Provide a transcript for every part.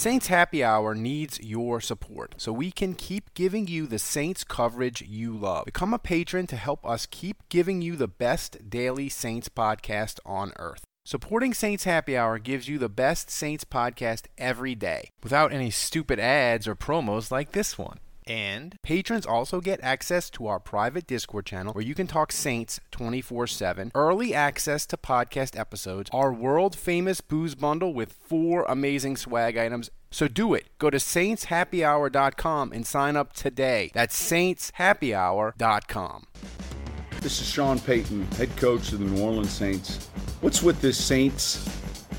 Saints Happy Hour needs your support so we can keep giving you the Saints coverage you love. Become a patron to help us keep giving you the best daily Saints podcast on earth. Supporting Saints Happy Hour gives you the best Saints podcast every day without any stupid ads or promos like this one. And patrons also get access to our private Discord channel where you can talk Saints 24 7, early access to podcast episodes, our world famous booze bundle with four amazing swag items. So do it. Go to saintshappyhour.com and sign up today. That's saintshappyhour.com. This is Sean Payton, head coach of the New Orleans Saints. What's with this Saints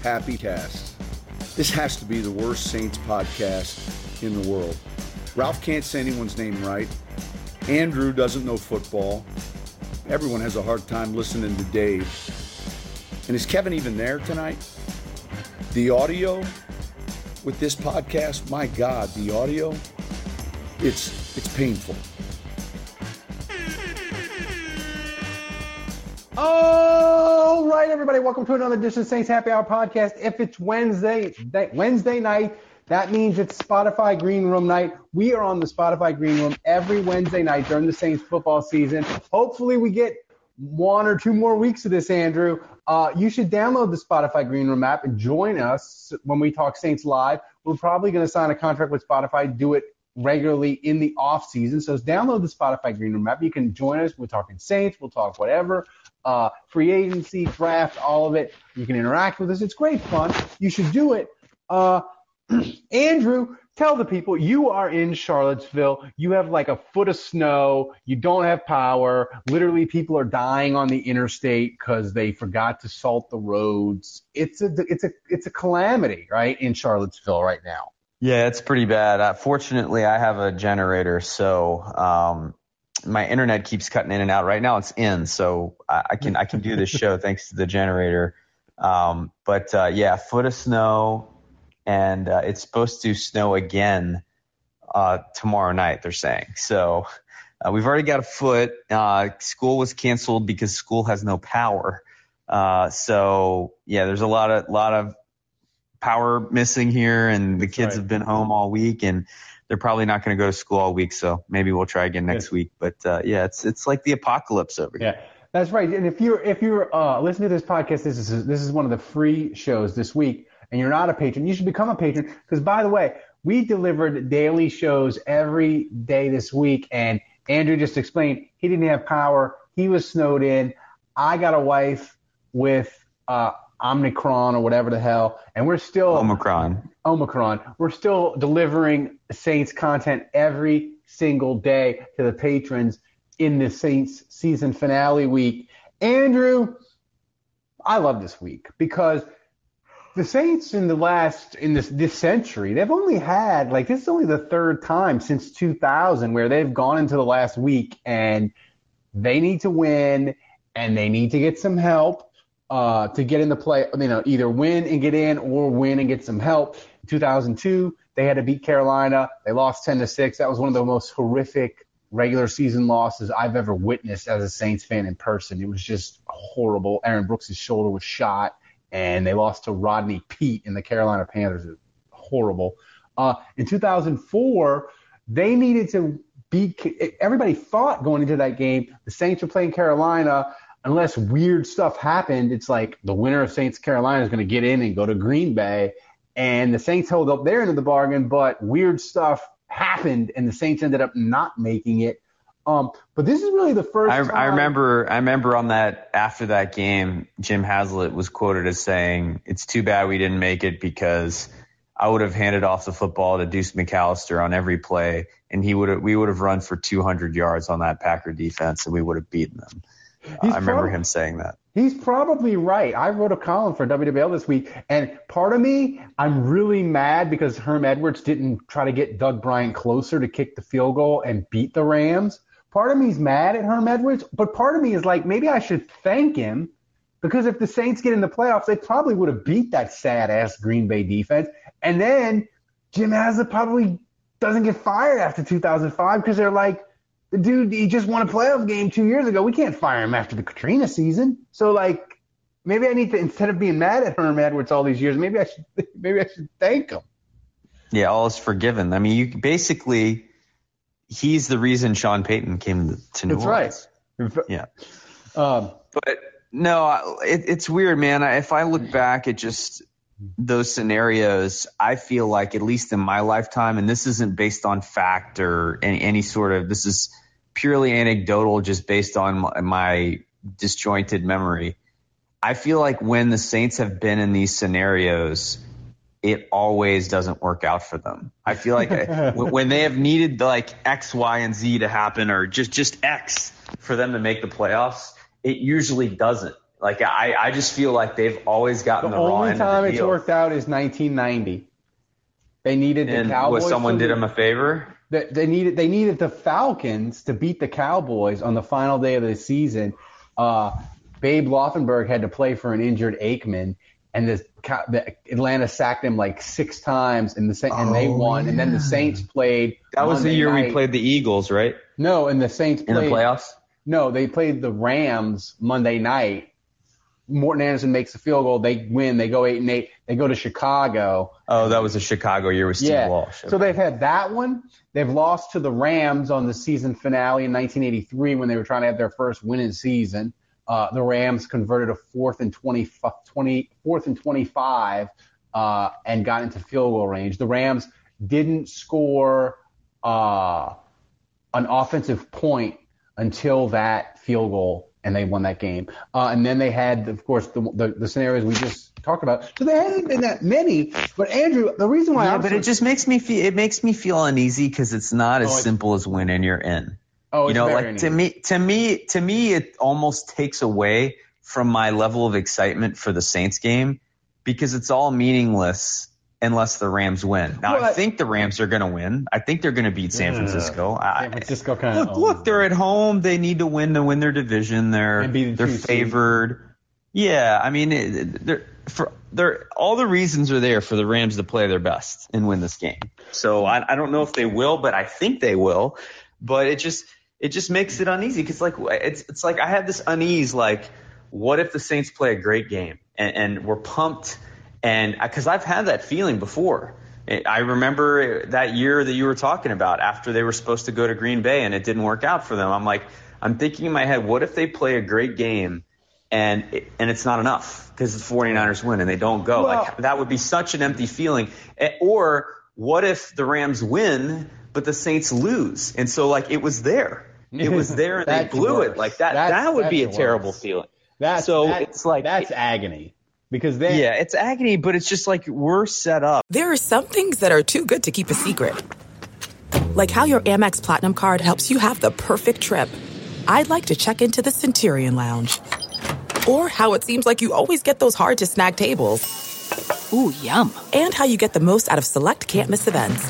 Happy Cast? This has to be the worst Saints podcast in the world. Ralph can't say anyone's name right. Andrew doesn't know football. Everyone has a hard time listening to Dave. And is Kevin even there tonight? The audio with this podcast, my God, the audio, it's it's painful. All right, everybody, welcome to another edition of Saints Happy Hour podcast. If it's Wednesday, Wednesday night, that means it's Spotify Greenroom night. We are on the Spotify Greenroom every Wednesday night during the Saints football season. Hopefully, we get one or two more weeks of this, Andrew. Uh, you should download the Spotify Greenroom app and join us when we talk Saints live. We're probably going to sign a contract with Spotify, do it regularly in the off season. So download the Spotify Greenroom app. You can join us. We're talking Saints. We'll talk whatever. Uh, free agency, draft, all of it. You can interact with us. It's great fun. You should do it. Uh, Andrew, tell the people you are in Charlottesville. You have like a foot of snow. You don't have power. Literally, people are dying on the interstate because they forgot to salt the roads. It's a it's a it's a calamity, right, in Charlottesville right now. Yeah, it's pretty bad. Uh, fortunately, I have a generator, so um, my internet keeps cutting in and out. Right now, it's in, so I, I can I can do this show thanks to the generator. Um, but uh, yeah, foot of snow and uh, it's supposed to snow again uh, tomorrow night. They're saying so. Uh, we've already got a foot. Uh, school was canceled because school has no power. Uh, so yeah, there's a lot of lot of power missing here, and the kids right. have been home all week, and they're probably not going to go to school all week. So maybe we'll try again next week. But uh, yeah, it's it's like the apocalypse over here. yeah. That's right. And if you're if you're uh, listening to this podcast, this is this is one of the free shows this week and you're not a patron, you should become a patron. Because by the way, we delivered daily shows every day this week, and Andrew just explained he didn't have power. He was snowed in. I got a wife with uh, Omicron or whatever the hell, and we're still Omicron. Omicron. We're still delivering Saints content every single day to the patrons in the Saints season finale week. Andrew, I love this week because – the Saints in the last in this this century, they've only had like this is only the third time since 2000 where they've gone into the last week and they need to win and they need to get some help uh, to get in the play. You know, either win and get in or win and get some help. In 2002, they had to beat Carolina. They lost 10 to six. That was one of the most horrific regular season losses I've ever witnessed as a Saints fan in person. It was just horrible. Aaron Brooks' shoulder was shot and they lost to Rodney Peete in the Carolina Panthers. It horrible. Uh, in 2004, they needed to beat. Everybody thought going into that game the Saints were playing Carolina. Unless weird stuff happened, it's like the winner of Saints Carolina is going to get in and go to Green Bay, and the Saints held up their end of the bargain, but weird stuff happened, and the Saints ended up not making it. Um, but this is really the first. I, I, remember. I remember on that after that game, Jim Haslett was quoted as saying, "It's too bad we didn't make it because I would have handed off the football to Deuce McAllister on every play, and he would have. We would have run for 200 yards on that Packer defense, and we would have beaten them." Uh, I remember him saying that. He's probably right. I wrote a column for WWL this week, and part of me, I'm really mad because Herm Edwards didn't try to get Doug Brien closer to kick the field goal and beat the Rams. Part of me is mad at Herm Edwards, but part of me is like, maybe I should thank him because if the Saints get in the playoffs, they probably would have beat that sad ass Green Bay defense. And then Jim Haslett probably doesn't get fired after 2005 because they're like, the dude, he just won a playoff game two years ago. We can't fire him after the Katrina season. So like, maybe I need to instead of being mad at Herm Edwards all these years, maybe I should maybe I should thank him. Yeah, all is forgiven. I mean, you basically he's the reason Sean Payton came to New That's Orleans. right. Yeah. Um, But no, it, it's weird, man. If I look back at just those scenarios, I feel like at least in my lifetime, and this isn't based on fact or any, any sort of, this is purely anecdotal, just based on my, my disjointed memory. I feel like when the Saints have been in these scenarios, it always doesn't work out for them. I feel like when when they have needed like X, Y, and Z to happen, or just just X for them to make the playoffs, it usually doesn't. Like I, I just feel like they've always gotten the the, only end time of the it's worked out is 1990. They needed the and Cowboys. was someone did them a favor. They, they needed they needed the Falcons to beat the Cowboys on the final day of the season. Uh, Babe Laufenberg had to play for an injured Aikman, and the, the Atlanta sacked him like six times, and the Sa- and they Oh, won. And then the. Saints played. That was the Monday year we played the Eagles, right? No, and the Saints played, In the playoffs. No, they played the Rams Monday night. Morten Andersen makes a field goal. They win. They go eight and eight. They go to Chicago. Oh, that was a Chicago year with Steve yeah. Walsh. So they've had that one. They've lost to the Rams on the season finale in 1983 when they were trying to have their first winning season. Uh, the Rams converted a fourth and 20, 20 fourth and 25 uh, and got into field goal range. The Rams didn't score uh, an offensive point until that field goal, and they won that game. Uh, and then they had, of course, the, the, the scenarios we just talked about. So there hasn't been that many. But Andrew, the reason why yeah, but so- it just makes me feel it makes me feel uneasy because it's not as Oh, simple as winning you're in. Oh, you know, like to me, to me, to me, it almost takes away from my level of excitement for the Saints game because it's all meaningless unless the Rams win. Now, I think the Rams are going to win. I think they're going to beat San Francisco. I, San Francisco kind look, of look, look, they're at home. They need to win to win their division. They're the they're favored. Yeah, I mean, they're for they're all the reasons are there for the Rams to play their best and win this game. So I, I don't know if they will, but I think they will. But it just it just makes it uneasy because like it's it's like I have this unease like what if the Saints play a great game and, and we're pumped and because I've had that feeling before. I remember that year that you were talking about after they were supposed to go to Green Bay and it didn't work out for them. I'm like, I'm thinking in my head, what if they play a great game and it, and it's not enough because the 49ers win and they don't go? Well- like that would be such an empty feeling. Or what if the Rams win but the Saints lose? And so like it was there. It was there and they blew worse. it. Like that That's- that would be a that's terrible feeling. That's so that- it's like that's agony because then yeah, it's agony, but it's just like we're set up. There are some things that are too good to keep a secret. Like how your Amex Platinum card helps you have the perfect trip. I'd like to check into the Centurion Lounge. Or how it seems like you always get those hard to snag tables. Ooh, yum. And how you get the most out of select can't miss events.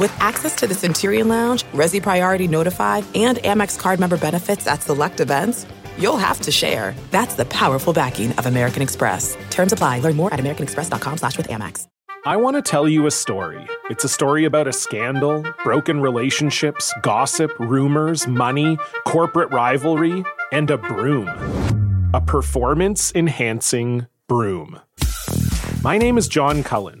With access to the Centurion Lounge, Resy Priority Notified, and Amex card member benefits at select events, you'll have to share. That's the powerful backing of American Express. Terms apply. Learn more at americanexpress.com slash with Amex. I want to tell you a story. It's a story about a scandal, broken relationships, gossip, rumors, money, corporate rivalry, and a broom. A performance enhancing broom. My name is John Cullen.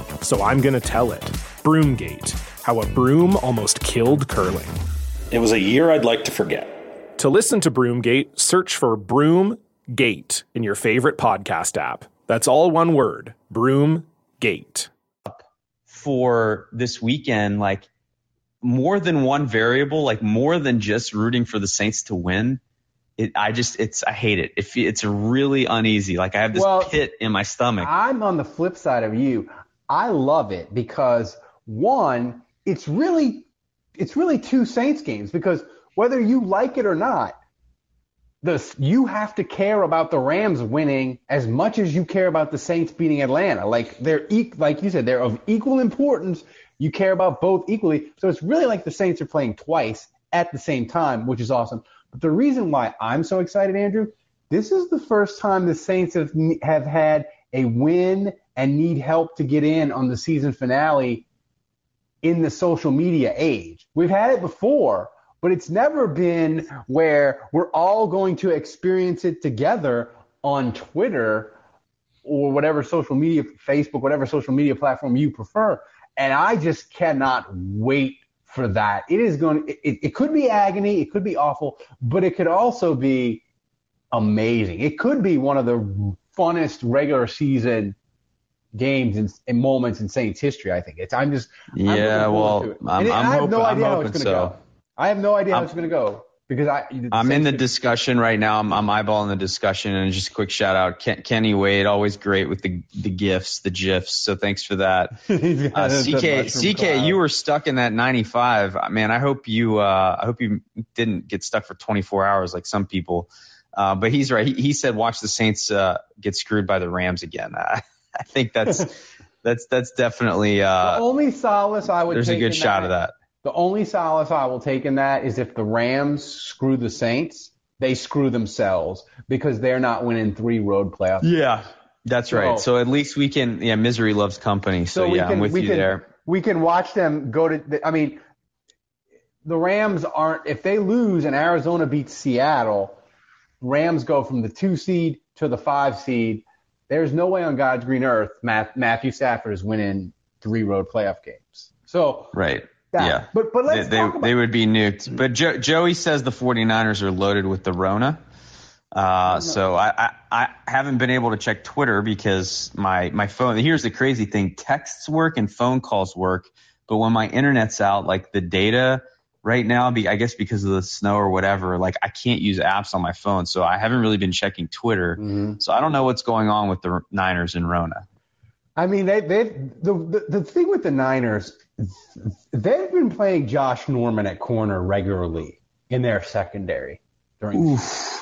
so I'm going to tell it. Broomgate How a Broom Almost Killed Curling. It was a year I'd like to forget. To listen to Broomgate, search for Broomgate in your favorite podcast app. That's all one word Broomgate. For this weekend, like more than one variable, like more than just rooting for the Saints to win. It, I just, it's, I hate it. it. It's really uneasy. Like I have this Well, pit in my stomach. I'm on the flip side of you. I love it because one, it's really it's really two Saints games because whether you like it or not, the you have to care about the Rams winning as much as you care about the Saints beating Atlanta. Like they're e- like you said, they're of equal importance. You care about both equally. So it's really like the Saints are playing twice at the same time, which is awesome. But the reason why I'm so excited, Andrew, this is the first time the Saints have have had a win and need help to get in on the season finale in the social media age. We've had it before, but it's never been where we're all going to experience it together on Twitter or whatever social media, Facebook, whatever social media platform you prefer. And I just cannot wait for that. It is going, it, it could be agony, it could be awful, but it could also be amazing. It could be one of the funnest regular season games and, and moments in Saints history. I think it's. I'm just. I'm Yeah, well, it. I'm- I'm I have hoping- no I'm idea how it's going to so. go. I have no idea how I'm- it's going to go because I. I'm in the Saints- discussion right now. I'm, I'm eyeballing the discussion, and just a quick shout out, Ken, Kenny Wade, always great with the the gifs, the gifs. So thanks for that. Uh, CK, CK, cloud. you were stuck in that 95. Uh, Man, I hope you, uh, I hope you didn't get stuck for 24 hours like some people. Uh, but he's right. He, he said, watch the Saints uh, get screwed by the Rams again. I, I think that's that's that's definitely The uh, only solace I would. there's a good shot of that. The only solace I will take in that is if the Rams screw the Saints, they screw themselves because they're not winning three road playoffs. Yeah, that's So- right. So at least we can. Yeah, misery loves company. So, we yeah, can, I'm with you can, there. We can watch them go to. The, I mean, the Rams aren't. If they lose and Arizona beats Seattle, Rams go from the two seed to the five seed. There's no way on God's green earth Matt, Matthew Stafford is winning three road playoff games. So Right. that, Yeah. but but let's they, talk they, about they would be nuked. But jo- Joey says the 49ers are loaded with the Rona. Uh, so I, I, I haven't been able to check Twitter because my, my phone, here's the crazy thing. Texts work and phone calls work. But when my internet's out, like the data right now, be, I guess because of the snow or whatever, like I can't use apps on my phone. So I haven't really been checking Twitter. Mm-hmm. So I don't know what's going on with the Niners and Rona. I mean, they they the, the the thing with the Niners, they've been playing Josh Norman at corner regularly in their secondary during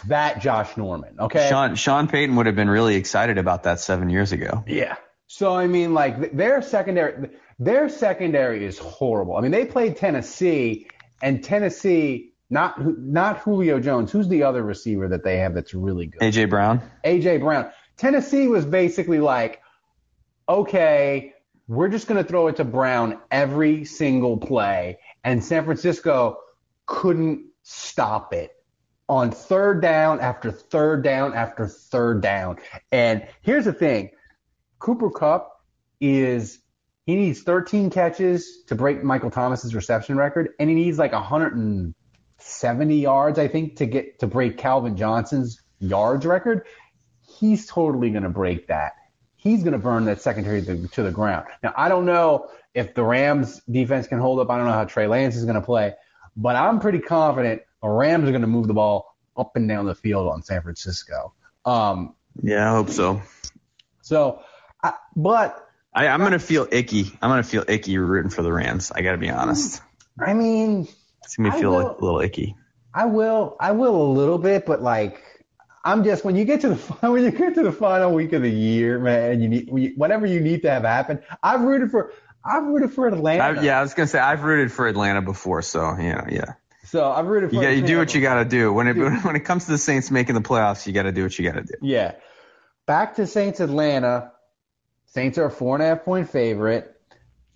that Josh Norman. Okay, Sean, Sean Payton would have been really excited about that seven years ago. Yeah. So I mean, like their secondary, their secondary is horrible. I mean, they played Tennessee, and Tennessee not not Julio Jones. Who's the other receiver that they have that's really good? AJ Brown. AJ Brown. Tennessee was basically like, okay, we're just going to throw it to Brown every single play, and San Francisco couldn't stop it on third down after third down after third down. And here's the thing Cooper Kupp is he needs 13 catches to break Michael Thomas's reception record, and he needs like 170 yards, I think, to get to break Calvin Johnson's yards record. He's totally going to break that. He's going to burn that secondary to, to the ground. Now, I don't know if the Rams defense can hold up. I don't know how Trey Lance is going to play, but I'm pretty confident the Rams are going to move the ball up and down the field on San Francisco. Um, Yeah, I hope so. so, I, but I, I'm gonna feel icky. I'm gonna feel icky rooting for the Rams. I gotta be honest. I mean, It's gonna feel will- like a little icky. I will, I will a little bit, but like, I'm just when you get to the when you get to the final week of the year, man, you need whatever you need to have happen. I've rooted for, I've rooted for Atlanta. I, yeah, I was gonna say I've rooted for Atlanta before, so you know, yeah. So I've rooted for. You got you do what you gotta do. When it when it comes to the Saints making the playoffs, you gotta do what you gotta do. Yeah. Back to Saints Atlanta. Saints are a four and a half point favorite.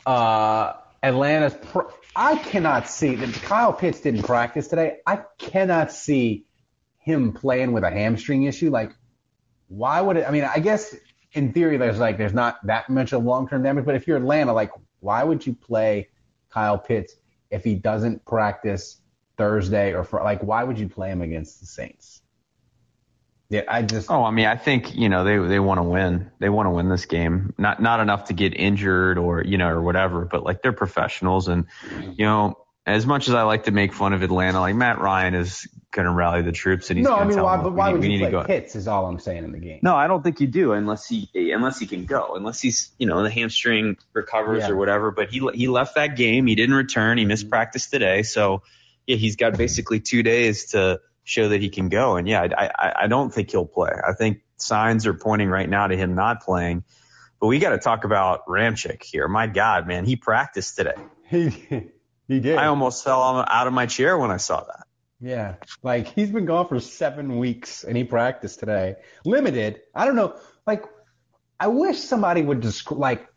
Uh, Atlanta's. Pr- I cannot see that Kyle Pitts didn't practice today. I cannot see him playing with a hamstring issue. Like, why would it? I mean, I guess in theory there's like there's not that much of long term damage, but if you're Atlanta, like, why would you play Kyle Pitts if he doesn't practice Thursday or for like why would you play him against the Saints? Yeah, I just. Oh, I mean, I think you know they they want to win. They want to win this game. Not not enough to get injured or you know or whatever, but like they're professionals, and you know as much as I like to make fun of Atlanta, like Matt Ryan is going to rally the troops and he's no. I mean, why? Them, But why need, would you need play Pitts? Is all I'm saying in the game. No, I don't think you do unless he unless he can go, unless he's you know the hamstring recovers Yeah. or whatever. But he he left that game. He didn't return. He missed mm-hmm. practice today, so yeah, he's got basically two days to show that he can go. And yeah, I I, I don't think he'll play. I think signs are pointing right now to him not playing. But we got to talk about Ramczyk here. My God, man, he practiced today. He he did. I almost fell out of my chair when I saw that. Yeah, like he's been gone for seven weeks and he practiced today. Limited. I don't know. Like, I wish somebody would describe like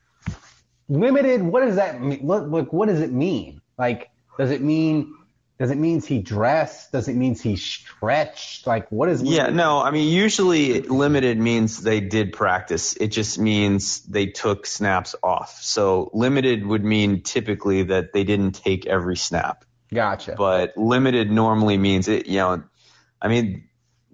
limited. What does that mean? What like what does it mean? Like, does it mean? Does it means he dressed? Does it means he stretched? Like, what is? Yeah, no, I mean, usually limited means they did practice. It just means they took snaps off. So limited would mean typically that they didn't take every snap. Gotcha. But limited normally means it, you know, I mean,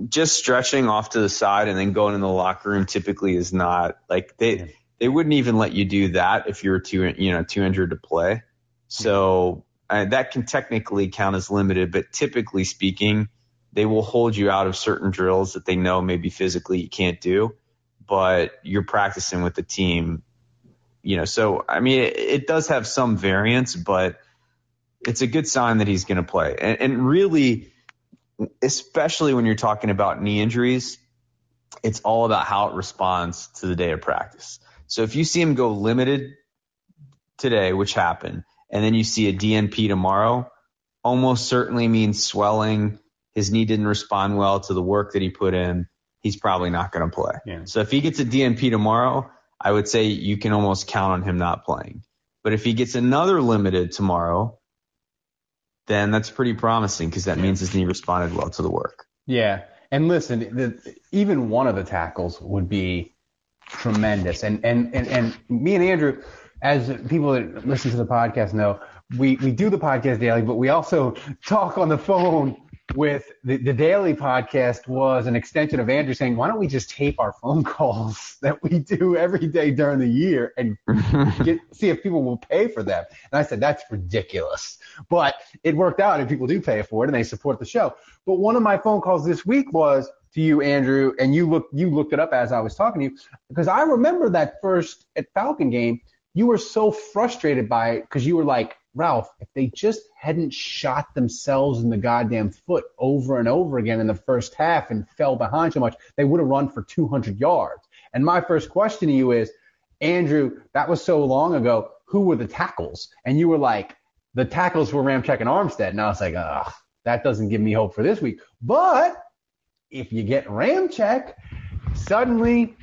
just stretching off to the side and then going in the locker room typically is not like they, they wouldn't even let you do that if you were too, you know, too injured to play. So uh, that can technically count as limited, but typically speaking, they will hold you out of certain drills that they know maybe physically you can't do, but you're practicing with the team, you know. So I mean, it, it does have some variance, but it's a good sign that he's going to play. And, and really, especially when you're talking about knee injuries, it's all about how it responds to the day of practice. So if you see him go limited today, which happened, and then you see a DNP tomorrow, almost certainly means swelling. His knee didn't respond well to the work that he put in. He's probably not going to play. Yeah. So if he gets a DNP tomorrow, I would say you can almost count on him not playing. But if he gets another limited tomorrow, then that's pretty promising because that means his knee responded well to the work. Yeah, and listen, the, even one of the tackles would be tremendous. And and and and me and Andrew, as people that listen to the podcast know, we we do the podcast daily, but we also talk on the phone with the, the daily podcast was an extension of Andrew saying, why don't we just tape our phone calls that we do every day during the year and get, see if people will pay for them. And I said, that's ridiculous. But it worked out and people do pay for it and they support the show. But one of my phone calls this week was to you, Andrew, and you look you looked it up as I was talking to you because I remember that first at Falcon game, you were so frustrated by it because you were like, Ralph, if they just hadn't shot themselves in the goddamn foot over and over again in the first half and fell behind so much, they would have run for 200 yards. And my first question to you is, Andrew, that was so long ago. Who were the tackles? And you were like, the tackles were Ramczyk and Armstead. And I was like, ugh, that doesn't give me hope for this week. But if you get Ramczyk, suddenly,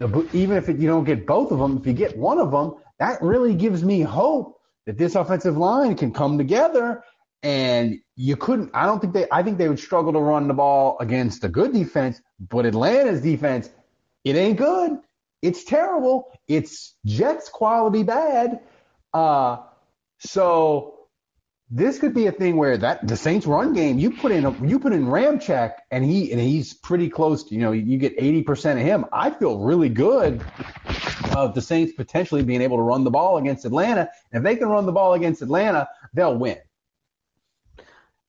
even if you don't get both of them, if you get one of them, that really gives me hope that this offensive line can come together. And you couldn't, I don't think they, I think they would struggle to run the ball against a good defense, but Atlanta's defense, it ain't good. It's terrible. It's Jets quality bad. Uh, so this could be a thing where that the Saints run game, you put in a, you put in Ramczyk and he and he's pretty close to you know you get 80% of him. I feel really good of the Saints potentially being able to run the ball against Atlanta. And if they can run the ball against Atlanta, they'll win.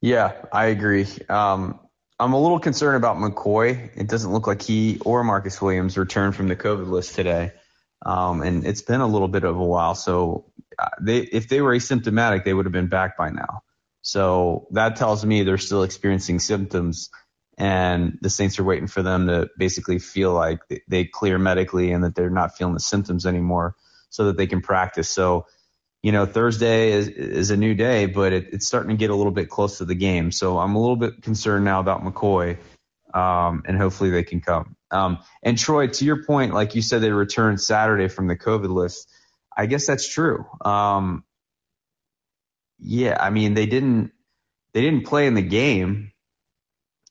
Yeah, I agree. Um, I'm a little concerned about McCoy. It doesn't look like he or Marcus Williams returned from the COVID list today. Um, and it's been a little bit of a while. So they, if they were asymptomatic, they would have been back by now. So that tells me they're still experiencing symptoms and the Saints are waiting for them to basically feel like they clear medically and that they're not feeling the symptoms anymore so that they can practice. So, you know, Thursday is, is a new day, but it, it's starting to get a little bit close to the game. So I'm a little bit concerned now about McCoy, um, and hopefully they can come. Um, and Troy, to your point, like you said, they returned Saturday from the COVID list. I guess that's true. Um, yeah, I mean, they didn't, they didn't play in the game,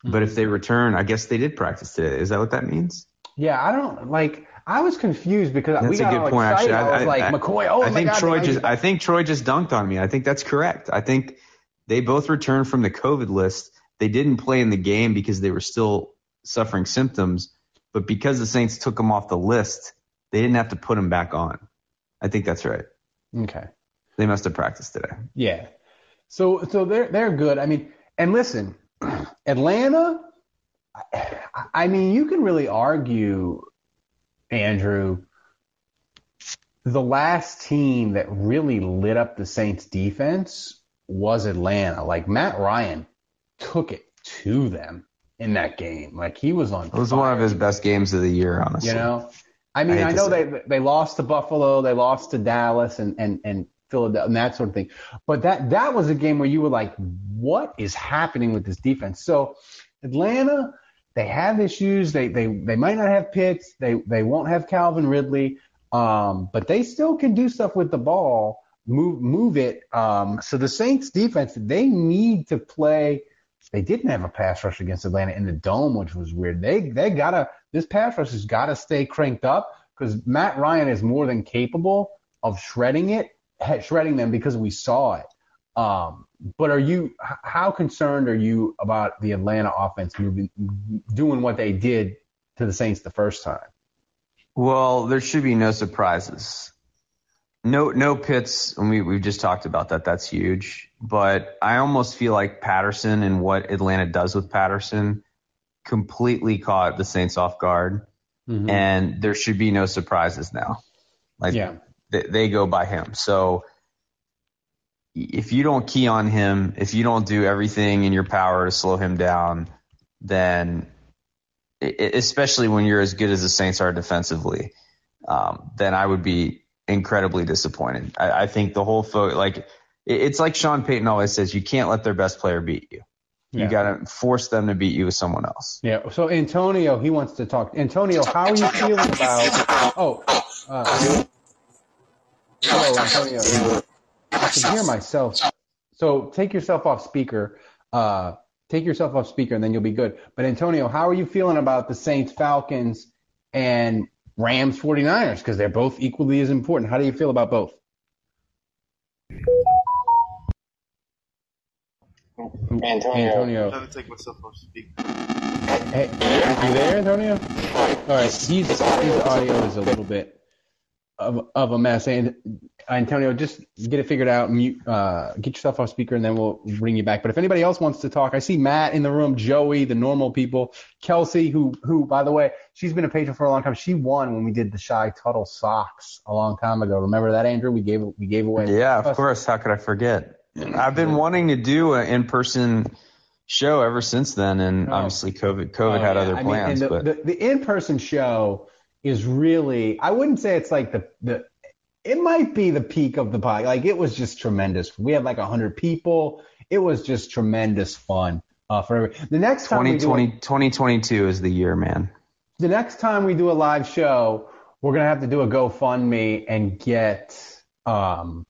but if they return, I guess they did practice today. Is that what that means? Yeah, I don't like. I was confused because That's we a got good all point. excited. Actually, I, was like, McCoy. Oh I my think God, Troy just. I think Troy just dunked on me. I think that's correct. I think they both returned from the COVID list. They didn't play in the game because they were still suffering symptoms, but because the Saints took them off the list, they didn't have to put them back on. I think that's right. Okay. They must have practiced today. Yeah. So so they're they're good. I mean, and listen, Atlanta. I mean, you can really argue, Andrew. The last team that really lit up the Saints defense was Atlanta. Like Matt Ryan took it to them in that game. Like he was on. It was fire. one of his best games of the year, honestly. You know, I mean, I, I know they they lost to Buffalo, they lost to Dallas, and and and Philadelphia, and that sort of thing. But that that was a game where you were like, what is happening with this defense? So Atlanta, they have issues. They they they might not have Pitts. They they won't have Calvin Ridley. Um, but they still can do stuff with the ball, move move it. Um, so the Saints defense, they need to play. They didn't have a pass rush against Atlanta in the dome, which was weird. They they gotta this pass rush has got to stay cranked up because Matt Ryan is more than capable of shredding it, shredding them because we saw it. Um, but are you how concerned are you about the Atlanta offense moving doing what they did to the Saints the first time? Well, there should be no surprises. No, no Pitts. And we we just talked about that. That's huge. But I almost feel like Patterson and what Atlanta does with Patterson completely caught the Saints off guard, mm-hmm. and there should be no surprises now. Like yeah. they, they go by him. So if you don't key on him, if you don't do everything in your power to slow him down, then especially when you're as good as the Saints are defensively, um, then I would be incredibly disappointed. I, I think the whole fo- like it's like Sean Payton always says, you can't let their best player beat you. You yeah. got to force them to beat you with someone else. Yeah. So Antonio, he wants to talk. Antonio, how are you feeling about? Oh, uh, hello, Antonio. I can hear myself. So take yourself off speaker. Uh, take yourself off speaker, and then you'll be good. But Antonio, how are you feeling about the Saints, Falcons, and Rams, 49ers? Because they're both equally as important. How do you feel about both? Antonio. Antonio. I'm to take myself off speaker. Hey, are you there, Antonio? All right, his his audio is a little bit of of a mess. And Antonio, just get it figured out. Mute, uh, get yourself off speaker, and then we'll bring you back. But if anybody else wants to talk, I see Matt in the room, Joey, the normal people, Kelsey, who who by the way, she's been a patient for a long time. She won when we did the Shy Tuttle socks a long time ago. Remember that, Andrew? We gave we gave away. Yeah, of course. How could I forget? I've been wanting to do an in-person show ever since then, and oh. obviously COVID COVID oh, had yeah. other plans. I mean, the, but the, the in-person show is really I wouldn't say it's like the the it might be the peak of the pod. Like it was just tremendous. We had like hundred people. It was just tremendous fun uh, for every, the next time 2020, a, 2022 is the year, man. The next time we do a live show, we're gonna have to do a GoFundMe and get um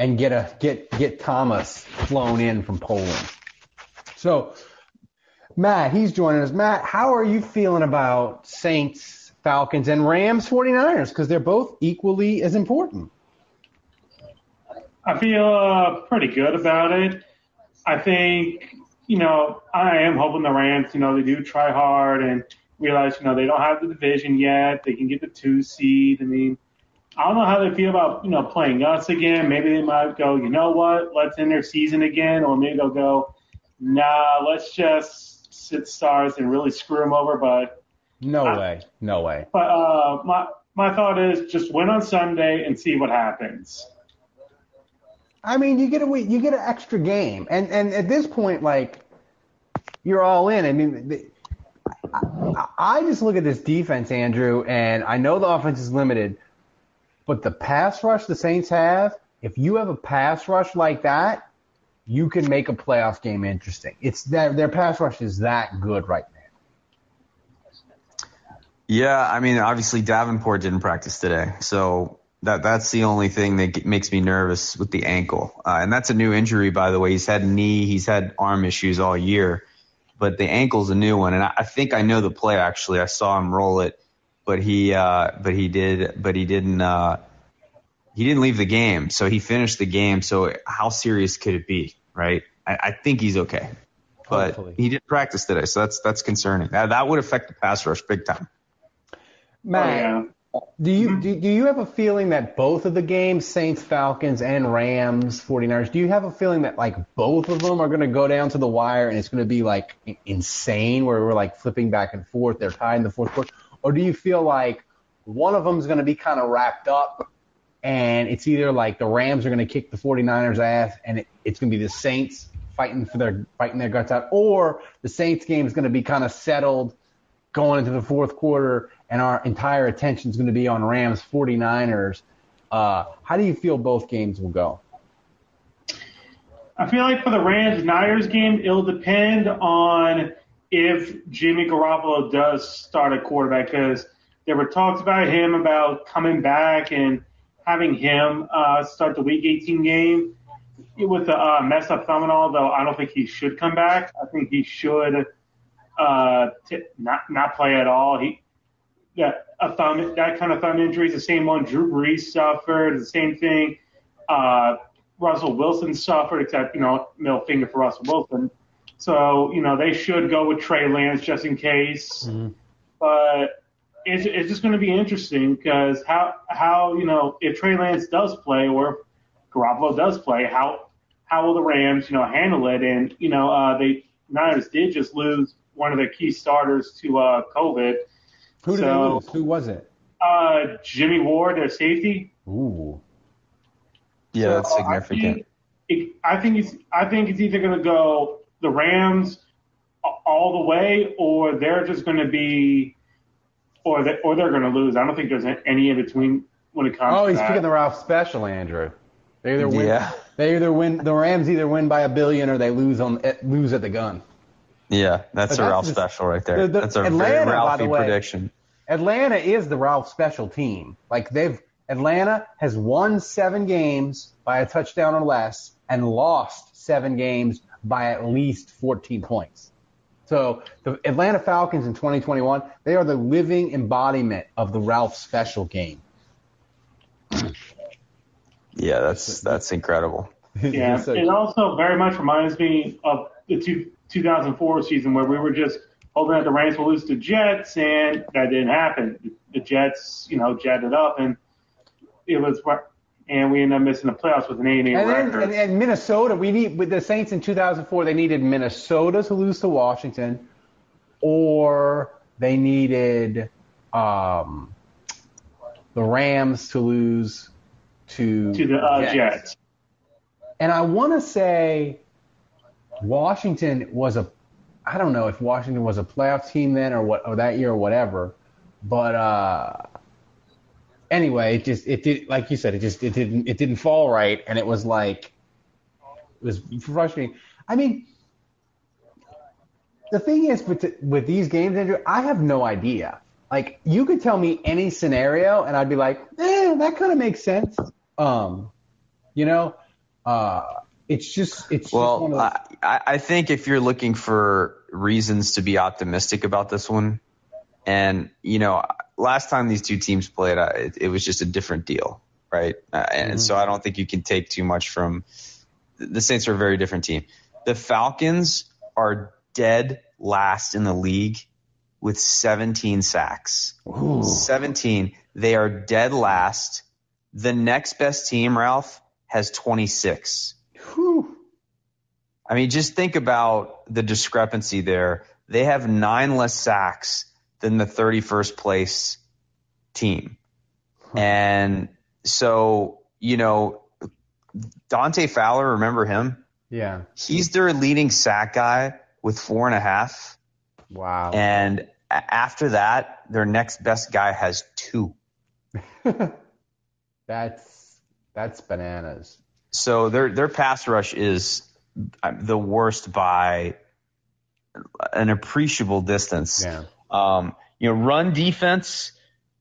and get a get get Thomas flown in from Poland. So, Matt, he's joining us. Matt, how are you feeling about Saints, Falcons, and Rams 49ers? Because they're both equally as important. I feel uh, pretty good about it. I think, you know, I am hoping the Rams, you know, they do try hard and realize, you know, they don't have the division yet. They can get the two seed. I mean, I don't know how they feel about you know playing us again. Maybe they might go, you know what, let's end their season again, or maybe they'll go, nah, let's just sit stars and really screw them over. But no I, way, no way. But uh, my my thought is just win on Sunday and see what happens. I mean, you get a you get an extra game, and and at this point, like you're all in. I mean. The, I, I just look at this defense, Andrew, and I know the offense is limited, but the pass rush the Saints have, if you have a pass rush like that, you can make a playoff game interesting. It's that their pass rush is that good right now. Yeah, I mean, obviously Davenport didn't practice today, so that that's the only thing that makes me nervous with the ankle, uh, and that's a new injury, by the way. He's had knee, he's had arm issues all year, but the ankle's a new one, and I, I think I know the play. Actually, I saw him roll it but he uh, but he did but he didn't uh, he didn't leave the game, so he finished the game. So how serious could it be, right? I, I think he's okay. but Hopefully. he didn't practice today, so that's that's concerning. That, that would affect the pass rush big time. Matt, do you do, do you have a feeling that both of the games, Saints, Falcons, and Rams, 49ers, do you have a feeling that like both of them are going to go down to the wire and it's going to be like insane where we're like flipping back and forth, they're tied in the fourth quarter, or do you feel like one of them is going to be kind of wrapped up and it's either like the Rams are going to kick the 49ers ass and it, it's going to be the Saints fighting for their fighting their guts out, or the Saints game is going to be kind of settled going into the fourth quarter and our entire attention is going to be on Rams 49ers. Uh, how do you feel both games will go? I feel like for the Rams Niners game, it'll depend on if Jimmy Garoppolo does start a quarterback because there were talks about him about coming back and having him uh, start the Week 18 game with the uh, messed up thumb and all. Though I don't think he should come back. I think he should uh, t- not not play at all. He yeah, a thumb that kind of thumb injury is the same one Drew Brees suffered. The same thing. Uh, Russell Wilson suffered, except you know middle finger for Russell Wilson. So you know they should go with Trey Lance just in case. But it's, it's just going to be interesting because how how you know if Trey Lance does play or if Garoppolo does play, how how will the Rams you know handle it? And you know uh, they Niners did just lose one of their key starters to uh, COVID. Who did So- they lose? Who was it? Uh, Jimmy Ward, their safety. Ooh. Yeah, So that's significant. I think, it, I think it's I think it's either going to go the Rams all the way, or they're just going to be, or they, or they're going to lose. I don't think there's any in between when it comes. Oh, to he's that. picking the Ralph Special, Andrew. They either win. Yeah. They either win. The Rams either win by a billion or they lose on lose at the gun. Yeah, that's But a that's Ralph just- special right there. the- the- that's a Atlanta, very by Ralphie way. prediction. Atlanta is the Ralph Special team. Like they've Atlanta has won seven games by a touchdown or less and lost seven games by at least 14 points. So the Atlanta Falcons in 2021, they are the living embodiment of the Ralph Special game. Yeah, that's that's incredible. Yeah, it also very much reminds me of the two, 2004 season where we were just hoping that the Rams will lose to Jets, and that didn't happen. The Jets, you know, jetted up, and it was, and we end up missing the playoffs with an 8 8 And record. then and, and Minnesota, we need with the Saints in 2004, they needed Minnesota to lose to Washington, or they needed um, the Rams to lose to to the uh, Jets. And I want to say Washington was a, I don't know if Washington was a playoff team then or what, or that year or whatever, but uh, anyway, it just it did like you said, it just it didn't it didn't fall right, and it was like it was frustrating. I mean, the thing is with with these games, Andrew, I have no idea. Like you could tell me any scenario, and I'd be like, eh, that kind of makes sense. Um, you know, uh, it's just it's just one Well, of those, I, I I think if you're looking for reasons to be optimistic about this one, and you know, last time these two teams played, I, it, it was just a different deal, right? Uh, and Mhm. so I don't think you can take too much from the Saints are a very different team. The Falcons are dead last in the league with 17 sacks. 17. They are dead last. The next best team, Ralph, has 26. I mean, just think about the discrepancy there. They have nine less sacks than the 31st place team. And so, you know, Dante Fowler, remember him? yeah. He's their leading sack guy with four and a half. Wow. And after that, their next best guy has two. That's that's bananas. So their their pass rush is uh, the worst by an appreciable distance. Yeah. Um, you know, run defense.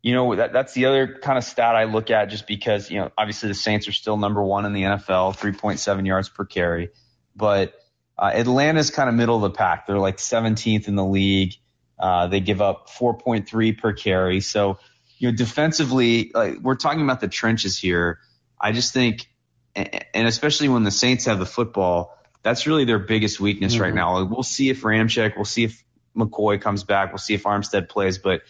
You know that that's the other kind of stat I look at, just because you know obviously the Saints are still number one in the NFL, 3.7 yards per carry, but uh, Atlanta's kind of middle of the pack. They're like 17th in the league. Uh, they give up 4.3 per carry. So you know defensively, like we're talking about the trenches here. I just think, and especially when the Saints have the football, that's really their biggest weakness Mm-hmm. right now. We'll see if Ramczyk, we'll see if McCoy comes back, we'll see if Armstead plays, but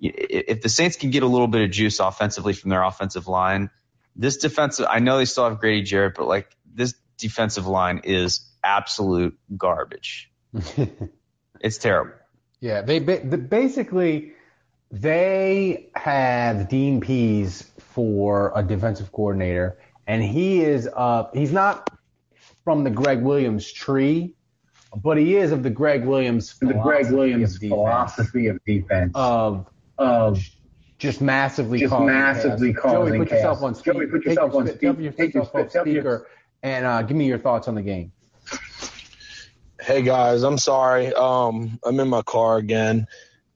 if the Saints can get a little bit of juice offensively from their offensive line, this defensive, I know they still have Grady Jarrett, but like this defensive line is absolute garbage. it's terrible. Yeah, they basically they have Dean Pees for a defensive coordinator, and he is uh he's not from the Gregg Williams tree, but he is of the Gregg Williams The Gregg philosophy Williams of defense, philosophy of defense. of of just massively Just causing massively chaos. causing Joey, put yourself on speaker. Joey, put yourself your on sp- speak- Take, your- take your yourself off sp- tell your- speaker and uh, give me your thoughts on the game. Hey guys, I'm sorry. Um, I'm in my car again.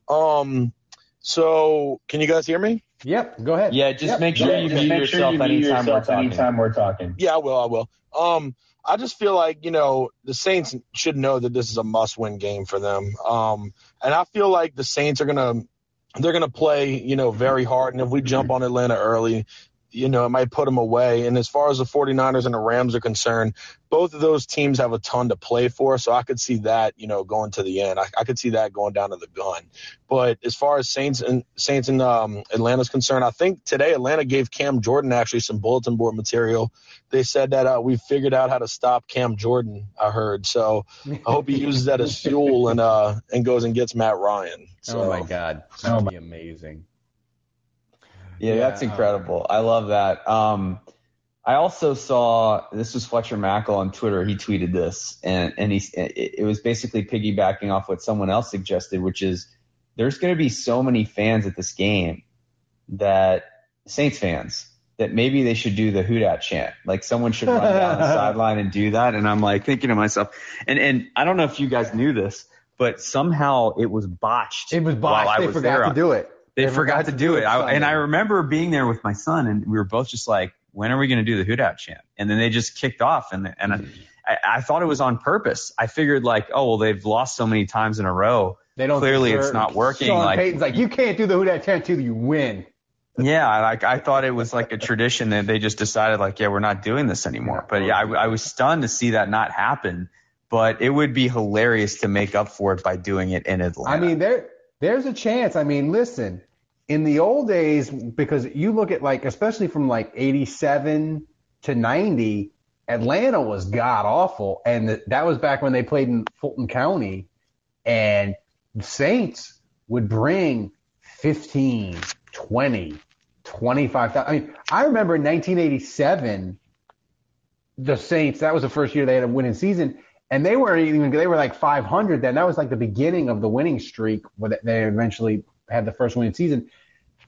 Um, so can you guys hear me? Yep, go ahead. Yeah, just Yep. make sure Yeah, you mute make sure yourself you mute anytime we're yourself talking. anytime we're talking. Yeah, I will. I will. Um, I just feel like you know the Saints should know that this is a must-win game for them. Um, and I feel like the Saints are gonna they're gonna play you know very hard. And if we jump on Atlanta early, you know it might put them away. And as far as the 49ers and the Rams are concerned, both of those teams have a ton to play for. So I could see that you know going to the end. I, I could see that going down to the gun. But as far as Saints and Saints and um, Atlanta's concerned, I think today Atlanta gave Cam Jordan actually some bulletin board material. They said that uh, we figured out how to stop Cam Jordan. I heard, so I hope he uses that as fuel and uh and goes and gets Matt Ryan. So. Oh my God, that would be amazing. Yeah, Yeah, that's incredible. I love that. Um, I also saw this was Fletcher Mackel on Twitter. He tweeted this, and and he it, was basically piggybacking off what someone else suggested, which is there's going to be so many fans at this game that Saints fans that maybe they should do the Who Dat chant. Like someone should run down the sideline and do that. And I'm like thinking to myself, and and I don't know if you guys knew this, but somehow it was botched. It was while botched. I They was forgot there. to do it. They, forgot, to do it. I, and I remember being there with my son, and we were both just like, "When are we going to do the Who Dat chant?" And then they just kicked off, and and I, I thought it was on purpose. I figured like, oh well, they've lost so many times in a row. They don't clearly it's not working. Sean like, Payton's like, you can't do the Dat chant till you win. yeah, I- like I thought it was like a tradition that they just decided like, yeah, we're not doing this anymore. But yeah, I, I was stunned to see that not happen. But it would be hilarious to make up for it by doing it in Atlanta. I mean, there there's a chance. I mean, listen, in the old days, because you look at like, especially from like '87 to '90, Atlanta was god awful, and th- that was back when they played in Fulton County, and the Saints would bring 15, 20, 25,000. I mean, I remember in 1987, the Saints, that was the first year they had a winning season. And they weren't even, they were like 500 then. That was like the beginning of the winning streak where they eventually had the first winning season.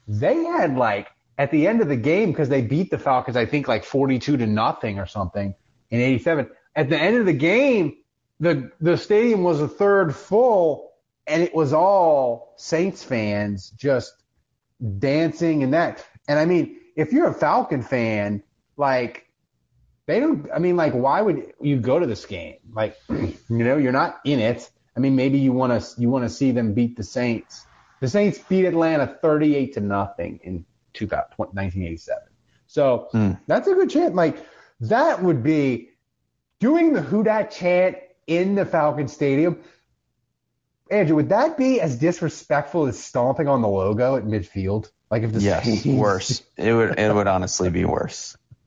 They had like, at the end of the game, because they beat the Falcons, I think like 42 to nothing or something in 87. At the end of the game, the, the stadium was a third full and it was all Saints fans just dancing and that. And I mean, if you're a Falcon fan, like they don't. I mean, like why would you go to this game? Like, you know, you're not in it. I mean, maybe you want to you want to see them beat the Saints. The Saints beat Atlanta 38 to nothing in 2000, 1987. So hmm. that's a good chant. Like that would be doing the Who Dat chant in the Falcon Stadium. Andrew, would that be as disrespectful as stomping on the logo at midfield? Like if the yes, Saints- worse. It would it would honestly be worse.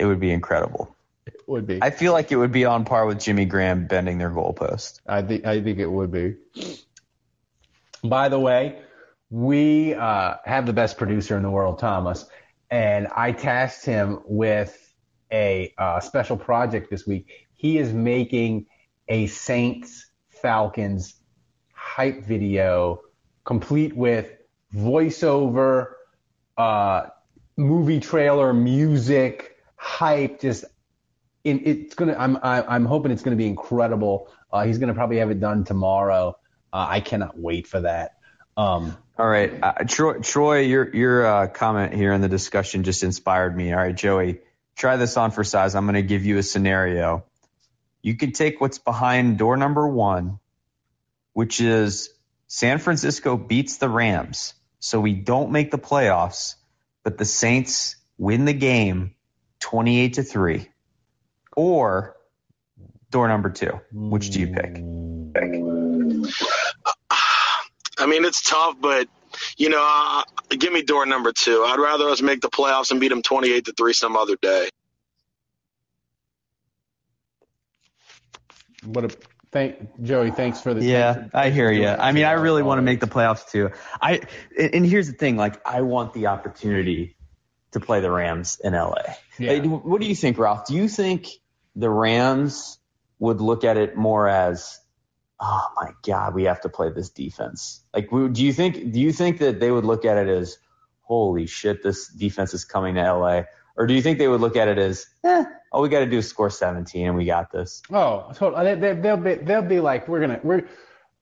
it would be incredible. It would be. I feel like it would be on par with Jimmy Graham bending their goalpost. I think I think it would be. By the way, we uh, have the best producer in the world, Thomas, and I tasked him with a uh, special project this week. He is making a Saints Falcons hype video, complete with voiceover, uh, movie trailer, music, hype, just in, it's gonna. I'm I, I'm hoping it's gonna be incredible. Uh, he's gonna probably have it done tomorrow. Uh, I cannot wait for that. Um, All right, uh, Troy. Troy, your your uh, comment here in the discussion just inspired me. All right, Joey, try this on for size. I'm to give you a scenario. You can take what's behind door number one, which is San Francisco beats the Rams, so we don't make the playoffs, but the Saints win the game, 28 to three. or door number two? Which do you pick? I mean, it's tough, but you know, uh, give me door number two. I'd rather us make the playoffs and beat them twenty-eight to three some other day. What a thank Joey. Thanks for the Yeah, I hear you. I mean, I really want to make the playoffs too. I and and here's the thing, like I want the opportunity to play the Rams in LA. Yeah. Like, what do you think, Ralph? Do you think the Rams would look at it more as, oh my God, we have to play this defense? Like, do you think do you think that they would look at it as, holy shit, this defense is coming to LA? Or do you think they would look at it as, eh, all we got to do is score 17 and we got this? Oh, totally. They, they, they'll be they'll be like we're gonna we're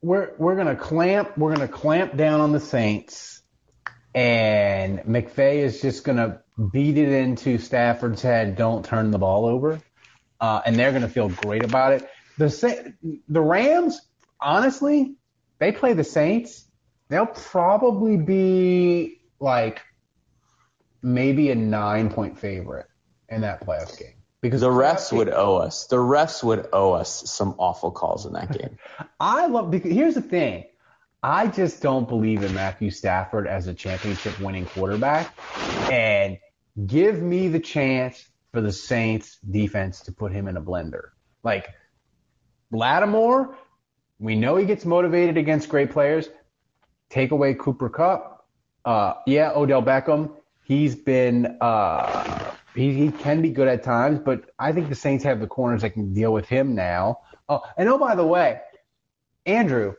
we're we're gonna clamp we're gonna clamp down on the Saints, and McVay is just gonna beat it into Stafford's head. Don't turn the ball over, uh, and they're gonna feel great about it. The the Rams, honestly, they play the Saints. They'll probably be like maybe a nine point favorite in that playoff game because The refs would owe us. The refs would owe us some awful calls in that game. I love because here's the thing. I just don't believe in Matthew Stafford as a championship winning quarterback. And give me the chance for the Saints defense to put him in a blender. Like Lattimore, we know he gets motivated against great players. Take away Cooper Kupp. Uh, yeah, Odell Beckham. He's been uh, he, he can be good at times, but I think the Saints have the corners that can deal with him now. Oh, and oh by the way, Andrew,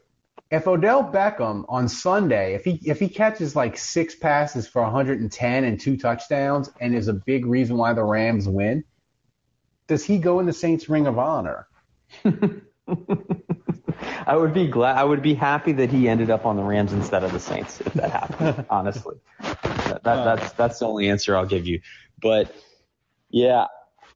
if Odell Beckham on Sunday, if he if he catches like six passes for 110 and two touchdowns, and is a big reason why the Rams win, does he go in the Saints Ring of Honor? I would be glad. I would be happy that he ended up on the Rams instead of the Saints if that happened. honestly, that, that, uh. that's that's the only answer I'll give you. But yeah,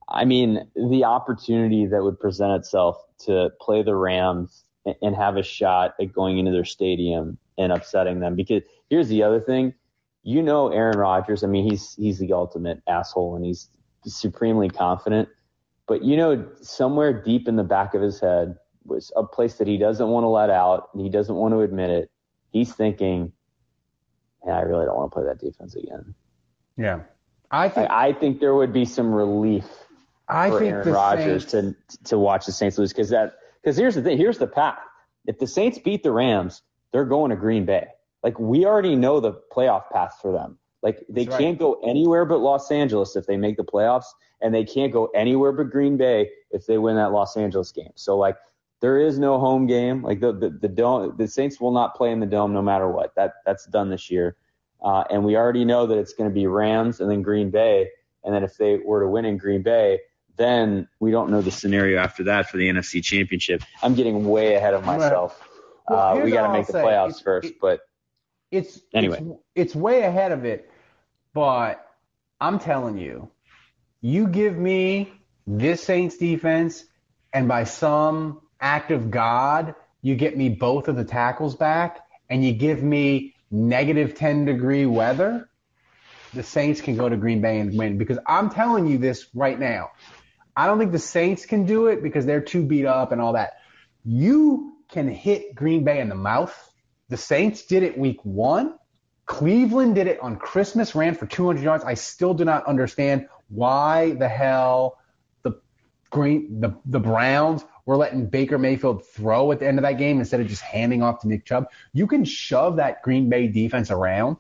I mean the opportunity that would present itself to play the Rams and, and have a shot at going into their stadium and upsetting them. Because here's the other thing, you know, Aaron Rodgers. I mean, he's he's the ultimate asshole and he's supremely confident. But you know, somewhere deep in the back of his head was a place that he doesn't want to let out and he doesn't want to admit it. He's thinking, yeah, I really don't want to play that defense again. Yeah, I think I, I think there would be some relief I for think Aaron Rodgers Saints, to to watch the Saints lose because that because here's the thing here's the path. If the Saints beat the Rams, they're going to Green Bay. Like we already know the playoff path for them. Like they right. can't go anywhere but Los Angeles if they make the playoffs, and they can't go anywhere but Green Bay if they win that Los Angeles game. So like there is no home game. Like the the, the dome, the Saints will not play in the dome no matter what. That that's done this year, uh, and we already know that it's going to be Rams and then Green Bay, and then if they were to win in Green Bay, then we don't know the scenario after that for the NFC Championship. I'm getting way ahead of myself. Well, uh, we got to make the say. playoffs It's- first, it- but it's Anyway. it's, it's way ahead of it. But I'm telling you, you give me this Saints defense, and by some act of God, you get me both of the tackles back, and you give me negative 10 degree weather. The Saints can go to Green Bay and win because I'm telling you this right now. I don't think the Saints can do it because they're too beat up and all that. You can hit Green Bay in the mouth. The Saints did it week one. Cleveland did it on Christmas, ran for 200 yards. I still do not understand why the hell the Green the the Browns were letting Baker Mayfield throw at the end of that game instead of just handing off to Nick Chubb. You can shove that Green Bay defense around.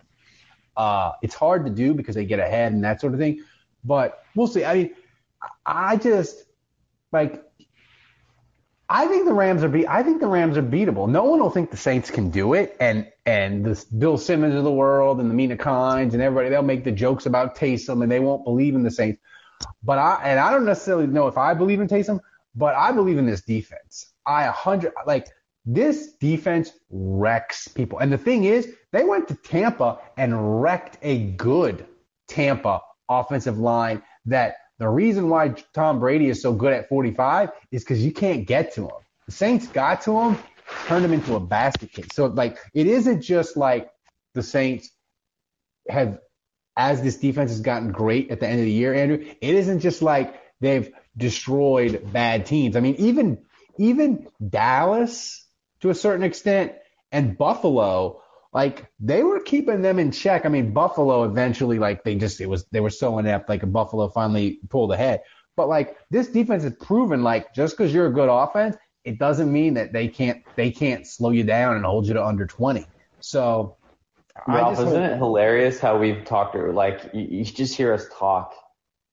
Uh, it's hard to do because they get ahead and that sort of thing, but we'll see. I mean, I just like I think the Rams are be I think the Rams are beatable. No one will think the Saints can do it, and and this Bill Simmons of the world and the Mina Kimes and everybody they'll make the jokes about Taysom and they won't believe in the Saints. But I and I don't necessarily know if I believe in Taysom, but I believe in this defense. I a hundred like this defense wrecks people. And the thing is, they went to Tampa and wrecked a good Tampa offensive line that the reason why Tom Brady is so good at 45 is because you can't get to him. The Saints got to him, turned him into a basket case. So like it isn't just like the Saints have as this defense has gotten great at the end of the year, Andrew, it isn't just like they've destroyed bad teams. I mean, even even Dallas to a certain extent and Buffalo, like they were keeping them in check. I mean, Buffalo eventually, like they just it was they were so inept, like Buffalo finally pulled ahead. But like this defense has proven, like just because you're a good offense, it doesn't mean that they can't they can't slow you down and hold you to under 20. So Ralph, isn't hope, it hilarious how we've talked like you, you just hear us talk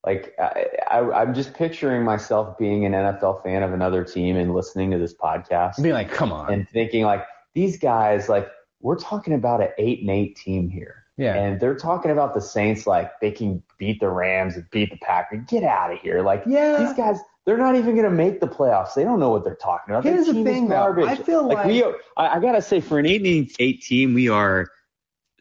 like I, I, am just picturing myself being an NFL fan of another team and listening to this podcast. Being like, come on. And thinking like these guys, like we're talking about an eight and eight team here. Yeah. And they're talking about the Saints like they can beat the Rams and beat the Packers. Get out of here. Like yeah. these guys, they're not even going to make the playoffs. They don't know what they're talking about. Here's the thing, though. I feel like, like we. Are, I, I gotta say, for an eight and eight team, we are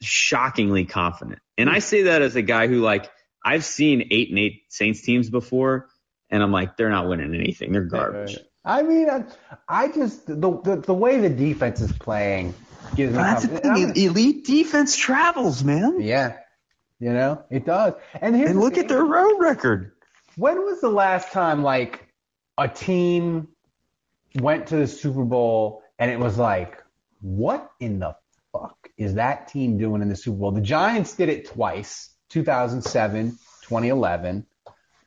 shockingly confident. And I say that as a guy who like I've seen eight and eight Saints teams before, and I'm like, they're not winning anything. They're garbage. I mean, I, I just the, the, the way the defense is playing gives me. That's the thing. Elite defense travels, man. Yeah, you know it does. And here's and look thing. at their road record. When was the last time like a team went to the Super Bowl and it was like, what in the fuck is that team doing in the Super Bowl? The Giants did it twice 2007, 2011.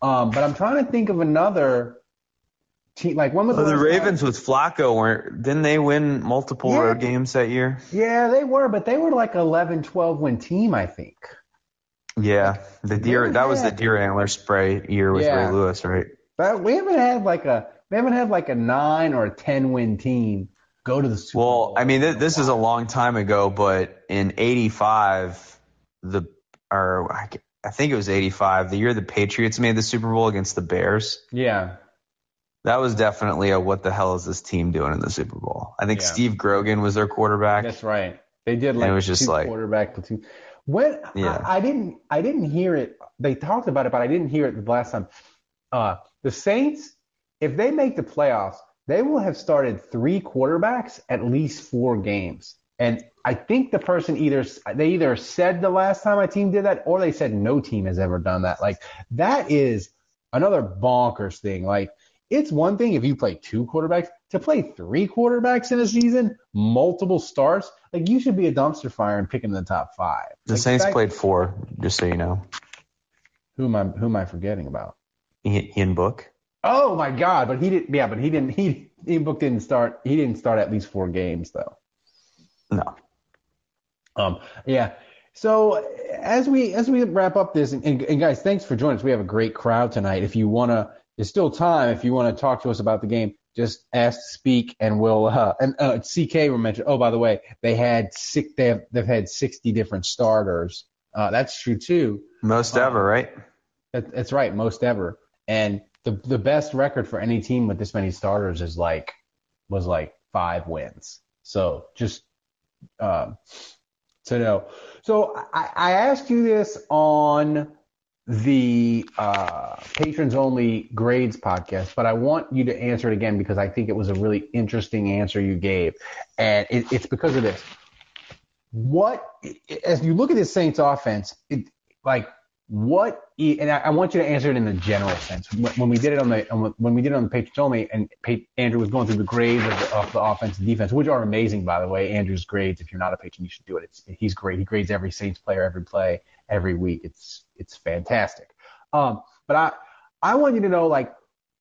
Um, but I'm trying to think of another team. Like when was the, the Ravens time? with Flacco? Weren't didn't they win multiple yeah. road games that year? Yeah, they were, but they were like 11, 12 win team, I think. Yeah, the deer that was the deer antler spray year with yeah. Ray Lewis, right? But we haven't had like a we haven't had like a nine or a ten win team go to the Super well, Bowl. Well, I mean, th- this is a long time ago, but in '85, the or I think it was 85, the year the Patriots made the Super Bowl against the Bears. Yeah. That was definitely a what the hell is this team doing in the Super Bowl? I think yeah. Steve Grogan was their quarterback. That's right. They did like it was just like quarterback platoon. When yeah. I, I, didn't I didn't hear it. They talked about it, but I didn't hear it the last time. Uh, the Saints, if they make the playoffs, they will have started three quarterbacks at least four games. And I think the person either they either said the last time a team did that or they said no team has ever done that. Like that is another bonkers thing. Like it's one thing if you play two quarterbacks to play three quarterbacks in a season, multiple starts. Like you should be a dumpster fire and picking in the top five. The like, Saints fact, played four, just so you know. Who am I? Who am I forgetting about? Ian Book. Oh my God! But he didn't. Yeah, but he didn't. He Ian Book didn't start. He didn't start at least four games though. No. Um, yeah. So as we as we wrap up this, and, and, and, guys, thanks for joining us. We have a great crowd tonight. If you wanna, there's still time. If you wanna talk to us about the game, just ask to speak, and we'll. Uh, and uh, CK were mentioned. Oh, by the way, they had six. They have they've had 60 different starters. Uh, that's true too. Most um, ever, right? That, that's right, most ever. And the the best record for any team with this many starters is like was like five wins. So just um, to know. So I, I asked you this on the uh, patrons only grades podcast, but I want you to answer it again because I think it was a really interesting answer you gave, and it, it's because of this. What as you look at this Saints offense, it like what and I, want you to answer it in the general sense. When, we did it on the when we did it on the Patriots only, and Andrew was going through the grades of the, of the offense and defense, which are amazing, by the way. Andrew's grades, if you're not a patron, you should do it. It's, he's great. He grades every Saints player, every play, every week. It's it's fantastic. Um, but I I want you to know, like,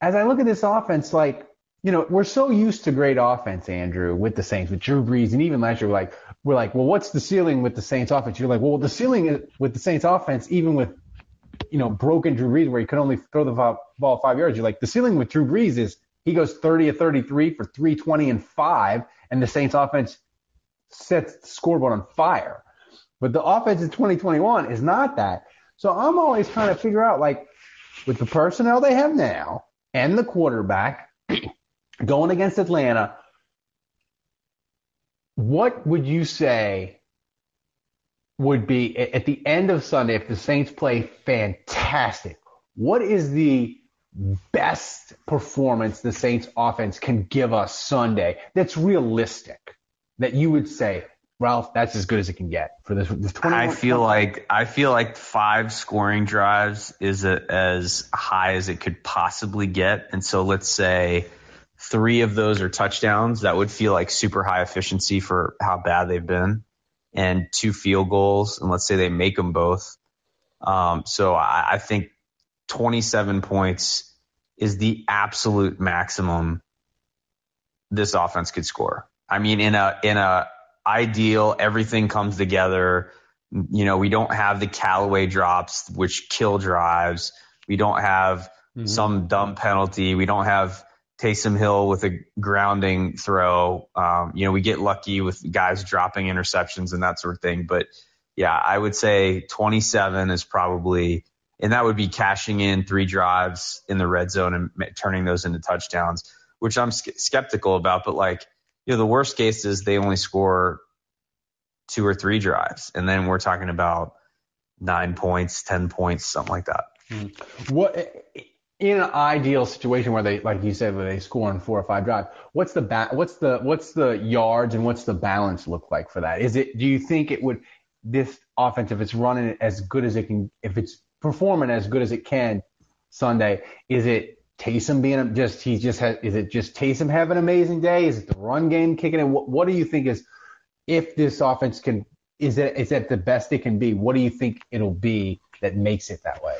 as I look at this offense, like, you know, we're so used to great offense, Andrew, with the Saints, with Drew Brees, and even last year, we're like, we're like, well, what's the ceiling with the Saints offense? You're like, well, the ceiling with the Saints offense, even with you know, broken Drew Brees where he could only throw the ball five yards. You're like, the ceiling with Drew Brees is he goes 30 of 33 for 320 and five, and the Saints offense sets the scoreboard on fire. But the offense in 2021 is not that. So I'm always trying to figure out, like, with the personnel they have now and the quarterback going against Atlanta, what would you say would be at the end of Sunday if the Saints play fantastic. What is the best performance the Saints offense can give us Sunday that's realistic? That you would say, Ralph, that's as good as it can get for this. this I feel like I feel like five scoring drives is a, as high as it could possibly get, and so let's say three of those are touchdowns. That would feel like super high efficiency for how bad they've been, and two field goals, and let's say they make them both. Um, so I, I think 27 points is the absolute maximum this offense could score. I mean, in a in a ideal, everything comes together. You know, we don't have the Callaway drops which kill drives. We don't have mm-hmm. some dumb penalty. We don't have Taysom Hill with a grounding throw. Um, you know, we get lucky with guys dropping interceptions and that sort of thing. But yeah, I would say 27 is probably, and that would be cashing in three drives in the red zone and turning those into touchdowns, which I'm skeptical about. But like, you know, the worst case is they only score two or three drives, and then we're talking about nine points, ten points, something like that. Hmm. What in an ideal situation where they, like you said, where they score on four or five drives, what's the ba- what's the what's the yards and what's the balance look like for that? Is it? Do you think it would this offense, if it's running as good as it can, if it's performing as good as it can Sunday, is it Taysom being just he just has is it just Taysom having an amazing day? Is it the run game kicking in? What, what do you think is if this offense can is it is it the best it can be? What do you think it'll be that makes it that way?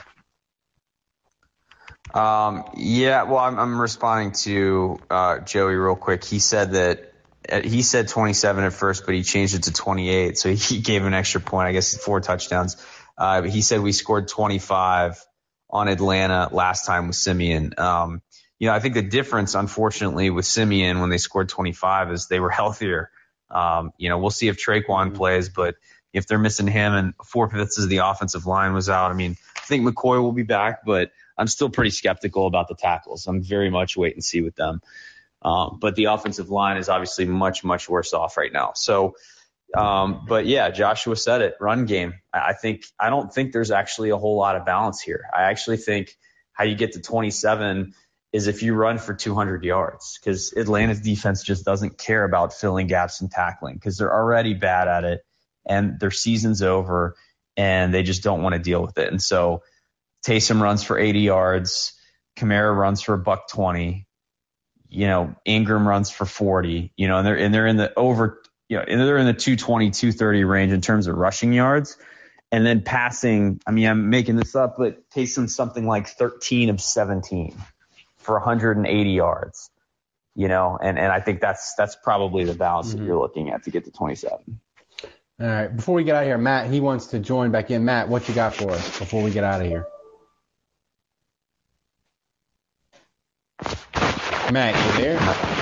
Um, yeah, well, I'm, I'm responding to uh, Joey real quick. He said that uh, he said 27 at first, but he changed it to 28, so he gave an extra point. I guess four touchdowns. Uh, he said we scored 25 on Atlanta last time with Siemian. Um, you know, I think the difference, unfortunately, with Siemian when they scored 25 is they were healthier. Um, you know, we'll see if Tre'Quan mm-hmm. plays, but if they're missing him and four fifths of the offensive line was out, I mean, I think McCoy will be back, but I'm still pretty skeptical about the tackles. I'm very much wait and see with them. Um, but the offensive line is obviously much, much worse off right now. So, um, but yeah, Joshua said it. Run game. I think I don't think there's actually a whole lot of balance here. I actually think how you get to 27 is if you run for 200 yards because Atlanta's defense just doesn't care about filling gaps and tackling because they're already bad at it and their season's over and they just don't want to deal with it. And so Taysom runs for 80 yards, Kamara runs for a buck 20, you know, Ingram runs for 40, you know, and they're and they're in the over you know, and they're in the 220, 230 range in terms of rushing yards. And then passing, I mean, I'm making this up, but Taysom something like 13 of 17 for 180 yards, you know, and, and I think that's that's probably the balance mm-hmm. that you're looking at to get to 27. All right. Before we get out of here, Matt, he wants to join back in. Matt, what you got for us before we get out of here? Matt, you there?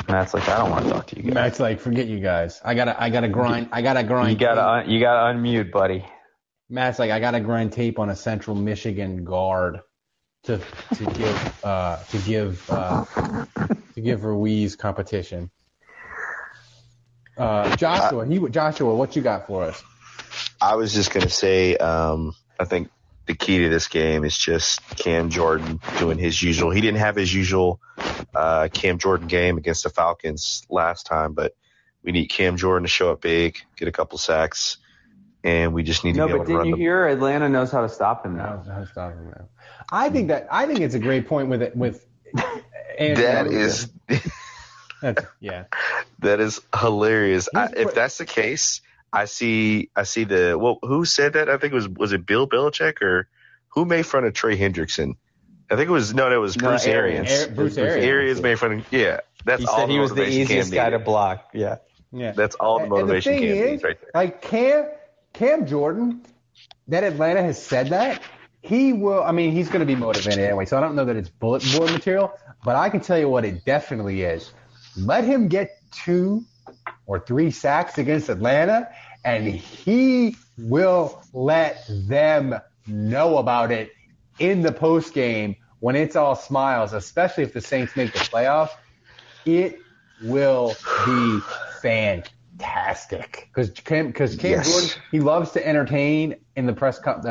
Matt's like, I don't want to talk to you guys. Matt's like, forget you guys. I gotta, I gotta grind. I gotta grind. You gotta, un, you gotta unmute, buddy. Matt's like, I gotta grind tape on a Central Michigan guard to to give uh, to give uh, to give Ruiz competition. Uh, Joshua, he Joshua, what you got for us? I was just gonna say, um, I think the key to this game is just Cam Jordan doing his usual. He didn't have his usual uh, Cam Jordan game against the Falcons last time, but we need Cam Jordan to show up big, get a couple sacks, and we just need to no, be able to run. No, but did you hear Atlanta knows how to stop him now? Knows how to stop him now. I think that I think it's a great point with it with. Andrew. That is. That's, yeah. That is hilarious. I, if that's the case, I see I see the well who said that? I think it was was it Bill Belichick or who made fun of Trey Hendrickson? I think it was no, no it was no, Bruce Arians. Arians. Bruce Arians. Arians made fun of yeah. That's he all said he was the easiest guy to block. Yeah. Yeah. That's all the motivation and the Cam is, needs right there. Like Cam Cam Jordan, that Atlanta has said that. He will I mean, he's gonna be motivated anyway, so I don't know that it's bullet board material, but I can tell you what it definitely is. Let him get two or three sacks against Atlanta, and he will let them know about it in the post game when it's all smiles, especially if the Saints make the playoffs. It will be fantastic because Cam, because Cam yes. Jordan he loves to entertain in the press co-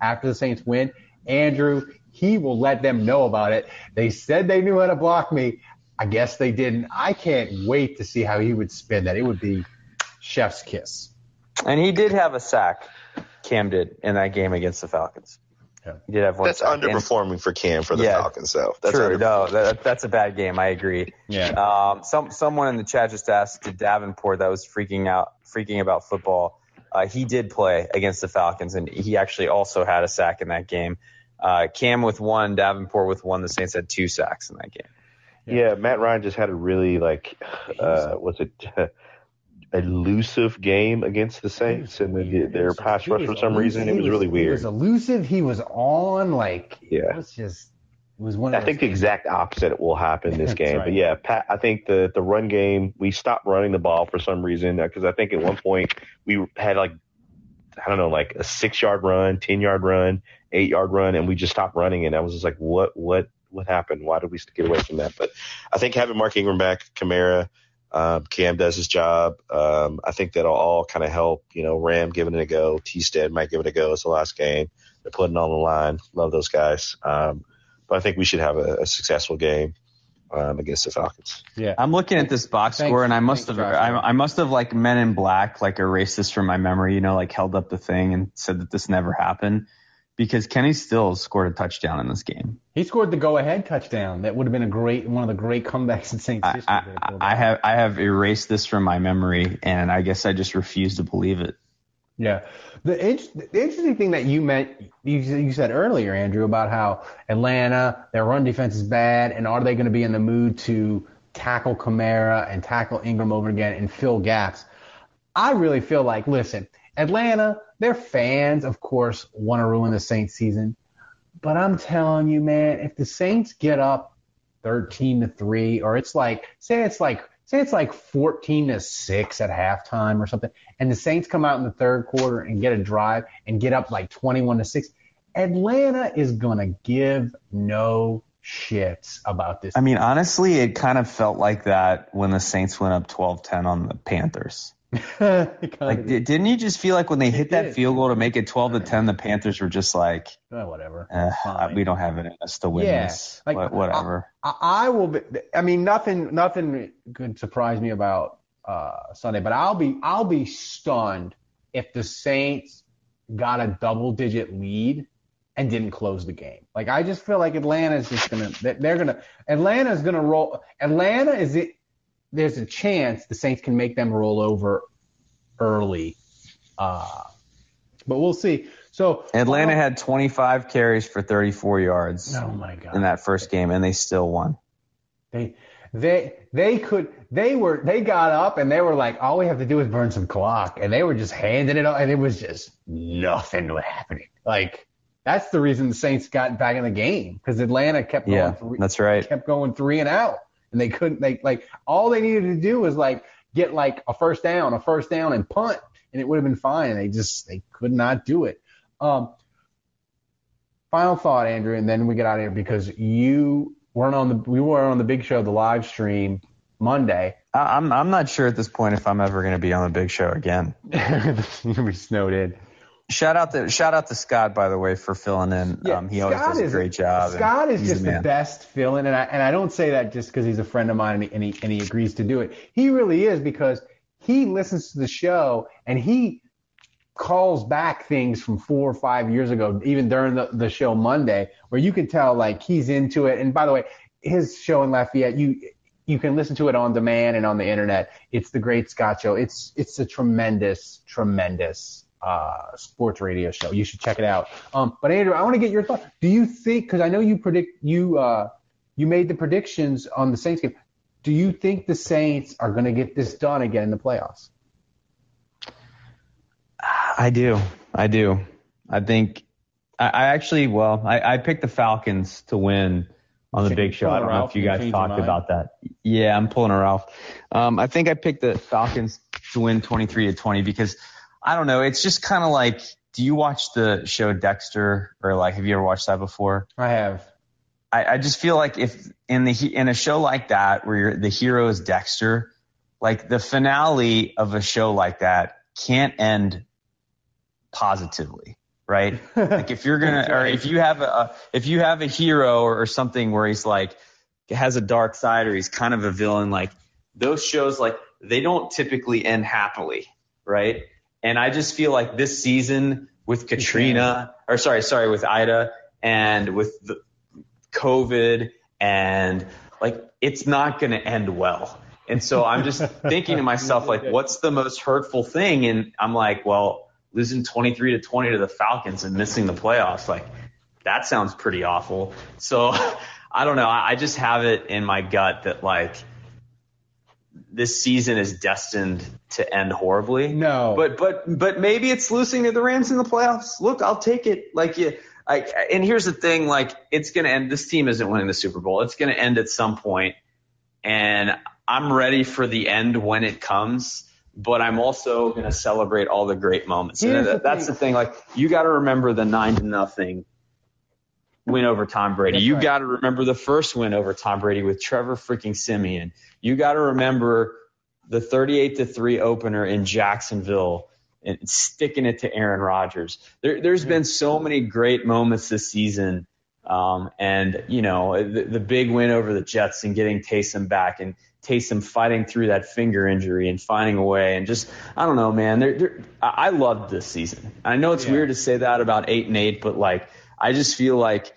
after the Saints win. Andrew, he will let them know about it. They said they knew how to block me. I guess they didn't. I can't wait to see how he would spin that. It would be chef's kiss. And he did have a sack. Cam did in that game against the Falcons. Yeah. He did have one. That's sack. underperforming and, for Cam for the yeah, Falcons, though. That's true. No, that, that's a bad game. I agree. Yeah. Um, some someone in the chat just asked, did Davenport that was freaking out, freaking about football? Uh, he did play against the Falcons, and he actually also had a sack in that game. Uh, Cam with one, Davenport with one. The Saints had two sacks in that game. Yeah, Matt Ryan just had a really like, uh, was it elusive game against the Saints and the, their pass rush for some reason. It was, was really weird. He was elusive. He was on like yeah. It was just it was one. I think the exact opposite will happen this game. right. But yeah, Pat, I think the the run game we stopped running the ball for some reason uh, because I think at one point we had like I don't know like a six yard run, ten yard run, eight yard run, and we just stopped running. And I was just like, what what what happened? Why did we get away from that? But I think having Mark Ingram back, Kamara. Um, Cam does his job. Um, I think that'll all kind of help. You know, Ram giving it a go. T-Stead might give it a go. It's the last game. They're putting on the line. Love those guys. Um, but I think we should have a, a successful game um, against the Falcons. Yeah, I'm looking at this box Thanks. score, and I must Thanks, have, I, I must have like Men in Black, like erased this from my memory. You know, like held up the thing and said that this never happened, because Kenny Stills scored a touchdown in this game. He scored the go-ahead touchdown. That would have been a great one of the great comebacks in Saints I, history. I, that I have I have erased this from my memory, and I guess I just refuse to believe it. Yeah. The, int- the interesting thing that you meant, you, you said earlier, Andrew, about how Atlanta, their run defense is bad, and are they going to be in the mood to tackle Kamara and tackle Ingram over again and fill gaps? I really feel like, listen, Atlanta, their fans, of course, want to ruin the Saints season. But I'm telling you, man, if the Saints get up 13 to 3, or it's like, say it's like, say it's like 14 to 6 at halftime or something, and the Saints come out in the third quarter and get a drive and get up like 21 to 6, Atlanta is going to give no shits about this. I mean, honestly, it kind of felt like that when the Saints went up 12-10 on the Panthers. like, di- didn't you just feel like when they hit that did. field goal to make it 12 to 10, the Panthers were just like, Oh, whatever. eh, we don't have it in us to win Yeah, this. like, Wha- whatever. I, I will be. I mean, nothing, nothing could surprise me about uh, Sunday, but I'll be, I'll be stunned if the Saints got a double-digit lead and didn't close the game. Like, I just feel like Atlanta's just gonna, they- they're gonna, Atlanta's gonna roll. Atlanta is it. There's a chance the Saints can make them roll over early, uh, but we'll see. So Atlanta had 25 carries for 34 yards Oh my god. in that first game, and they still won. They they they could they were they got up and they were like all we have to do is burn some clock and they were just handing it up and it was just nothing was happening. Like that's the reason the Saints got back in the game because Atlanta kept going Yeah, three, that's right. kept going three and out and they couldn't they like all they needed to do was like get like a first down, a first down and punt and it would have been fine. They just they could not do it. Um, final thought, Andrew, and then we get out of here because you weren't on the we were on the big show, the live stream Monday. I, I'm I'm not sure at this point if I'm ever going to be on the big show again. You're gonna be snowed in. Shout out to shout out to Scott by the way for filling in. um, he always Scott does a great job. Scott is just the the best fill-in, and I and I don't say that just because he's a friend of mine and he, and he and he agrees to do it. He really is because he listens to the show and he calls back things from four or five years ago, even during the, the show Monday, where you can tell like he's into it. And by the way, his show in Lafayette, you you can listen to it on demand and on the internet. It's the Great Scott Show. It's it's a tremendous, tremendous uh, sports radio show. You should check it out. Um, but Andrew, I want to get your thought. Do you think? Because I know you predict you uh, you made the predictions on the Saints game. Do you think the Saints are going to get this done again in the playoffs? I do. I do. I think I, I actually well, I, I picked the Falcons to win on the Change- big show. I don't know Ralph, if you you guys talked about that. Yeah, I'm pulling a Ralph. Um, I think I picked the Falcons to win 23 to 20 because I don't know. It's just kind of like, do you watch the show Dexter or like, have you ever watched that before? I have. I, I just feel like if in the in a show like that where you're, the hero is Dexter, like the finale of a show like that can't end positively, right? like if you're gonna or if you have a, a if you have a hero or, or something where he's like has a dark side or he's kind of a villain, like those shows like they don't typically end happily, right? And I just feel like this season with Katrina, or sorry, sorry, with Ida and with the COVID and like it's not going to end well. And so I'm just thinking to myself, like, what's the most hurtful thing? And I'm like, well, losing 23 to 20 to the Falcons and missing the playoffs, like, that sounds pretty awful. So I don't know. I just have it in my gut that, like, this season is destined to end horribly. No. But but but maybe it's losing to the Rams in the playoffs. Look, I'll take it. Like you I, and here's the thing, like it's gonna end this team isn't winning the Super Bowl. It's gonna end at some point. And I'm ready for the end when it comes, but I'm also gonna celebrate all the great moments. Here's and the that's the thing. Like you gotta remember the nine to nothing win over Tom Brady. That's you right. got to remember the first win over Tom Brady with Trevor freaking Siemian. You got to remember the 38 to 3 opener in Jacksonville and sticking it to Aaron Rodgers. There, there's been so many great moments this season. Um, and, you know, the, the big win over the Jets and getting Taysom back and Taysom fighting through that finger injury and finding a way. And just, I don't know, man. They're, they're, I I loved this season. I know it's weird to say that about 8 and 8, but like, I just feel like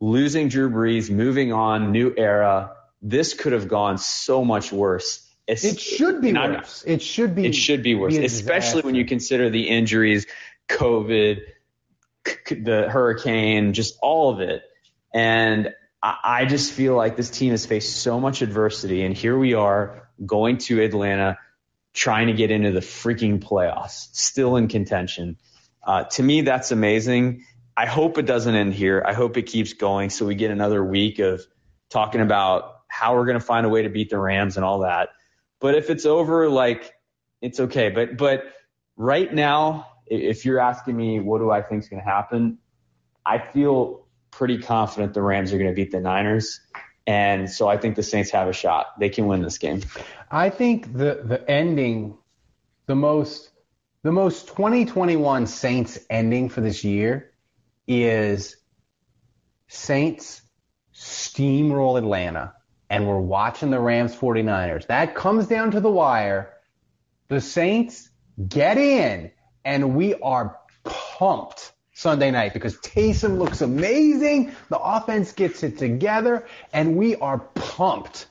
losing Drew Brees, moving on, new era. This could have gone so much worse. Es- It should be worse. It should be. It should be worse, especially when you consider the injuries, COVID, c- the hurricane, just all of it. And I, I just feel like this team has faced so much adversity, and here we are going to Atlanta, trying to get into the freaking playoffs, still in contention. Uh, to me, that's amazing. I hope it doesn't end here. I hope it keeps going so we get another week of talking about how we're going to find a way to beat the Rams and all that. But if it's over, like it's okay. But but right now, if you're asking me what do I think is going to happen, I feel pretty confident the Rams are going to beat the Niners, and so I think the Saints have a shot. They can win this game. I think the the ending, the most the most 2021 Saints ending for this year is Saints steamroll Atlanta and we're watching the Rams 49ers. That comes down to the wire. The Saints get in and we are pumped Sunday night because Taysom looks amazing. The offense gets it together and we are pumped.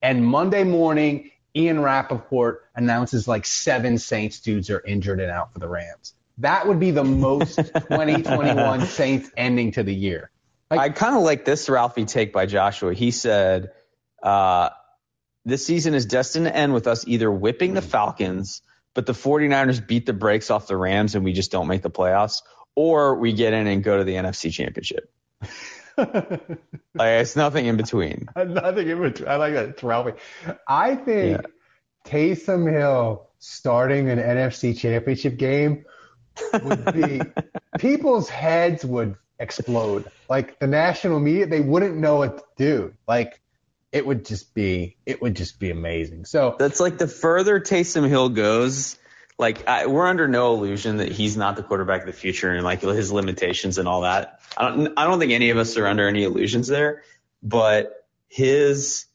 And Monday morning, Ian Rapoport announces like seven Saints dudes are injured and out for the Rams. That would be the most 2021 Saints ending to the year. I kind of like this Ralphie take by Joshua. He said, uh, this season is destined to end with us either whipping the Falcons, but the 49ers beat the brakes off the Rams and we just don't make the playoffs, or we get in and go to the NFC Championship. like, it's nothing in between. Nothing in between. I like that. It's Ralphie. I think Taysom Hill starting an NFC championship game would be people's heads would explode. Like the national media, they wouldn't know what to do. Like it would just be it would just be amazing. So That's like the further Taysom Hill goes, like I, we're under no illusion that he's not the quarterback of the future and like his limitations and all that. I don't, I don't think any of us are under any illusions there, but his,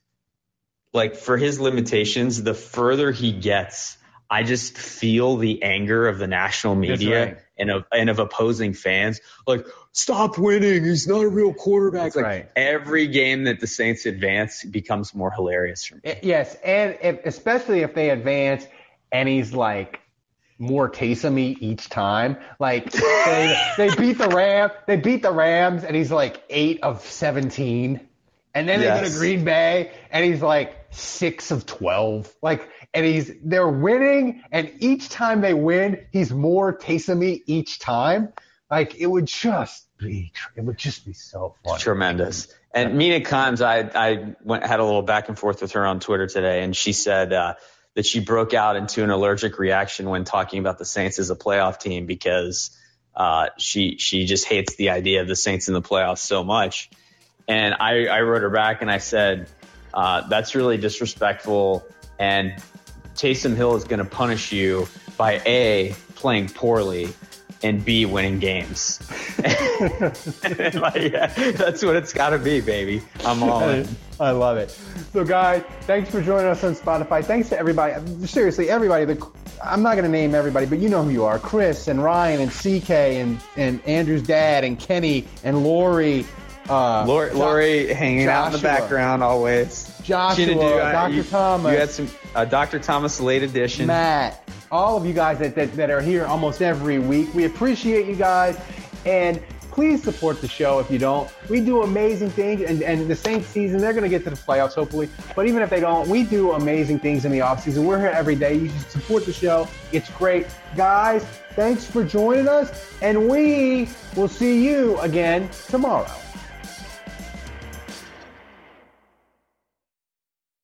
like for his limitations, the further he gets, I just feel the anger of the national media right. and of and of opposing fans. Like, stop winning. He's not a real quarterback. That's like right. every game that the Saints advance becomes more hilarious for me. Eh, yes, and if, especially if they advance and he's like more Taysom each time. Like they they beat the Ram, they beat the Rams, and he's like eight of seventeen, and then they go to Green Bay, and he's like six of twelve. Like, and he's they're winning, and each time they win, he's more Taysom each time. Like it would just be, it would just be so fun. Tremendous. And Mina Kimes, I I went had a little back and forth with her on Twitter today, and she said uh, that she broke out into an allergic reaction when talking about the Saints as a playoff team because uh, she she just hates the idea of the Saints in the playoffs so much. And I, I wrote her back and I said, uh, that's really disrespectful. And Taysom Hill is going to punish you by A, playing poorly, and B winning games. like, yeah, that's what it's got to be, baby. I'm all in. I love it. So, guys, thanks for joining us on Spotify. Thanks to everybody. Seriously, everybody. The, I'm not going to name everybody, but you know who you are. Chris and Ryan and CK and, and Andrew's dad and Kenny and Lori. Uh, Lori, Lori hanging out in the background always. Joshua, did- uh, Dr. you- Thomas. You had some uh, Dr. Thomas late edition. Matt, all of you guys that, that, that are here almost every week. We appreciate you guys. And please support the show if you don't. We do amazing things. And, and the Saints season, they're going to get to the playoffs, hopefully. But even if they don't, we do amazing things in the offseason. We're here every day. You should support the show. It's great. Guys, thanks for joining us. And we will see you again tomorrow.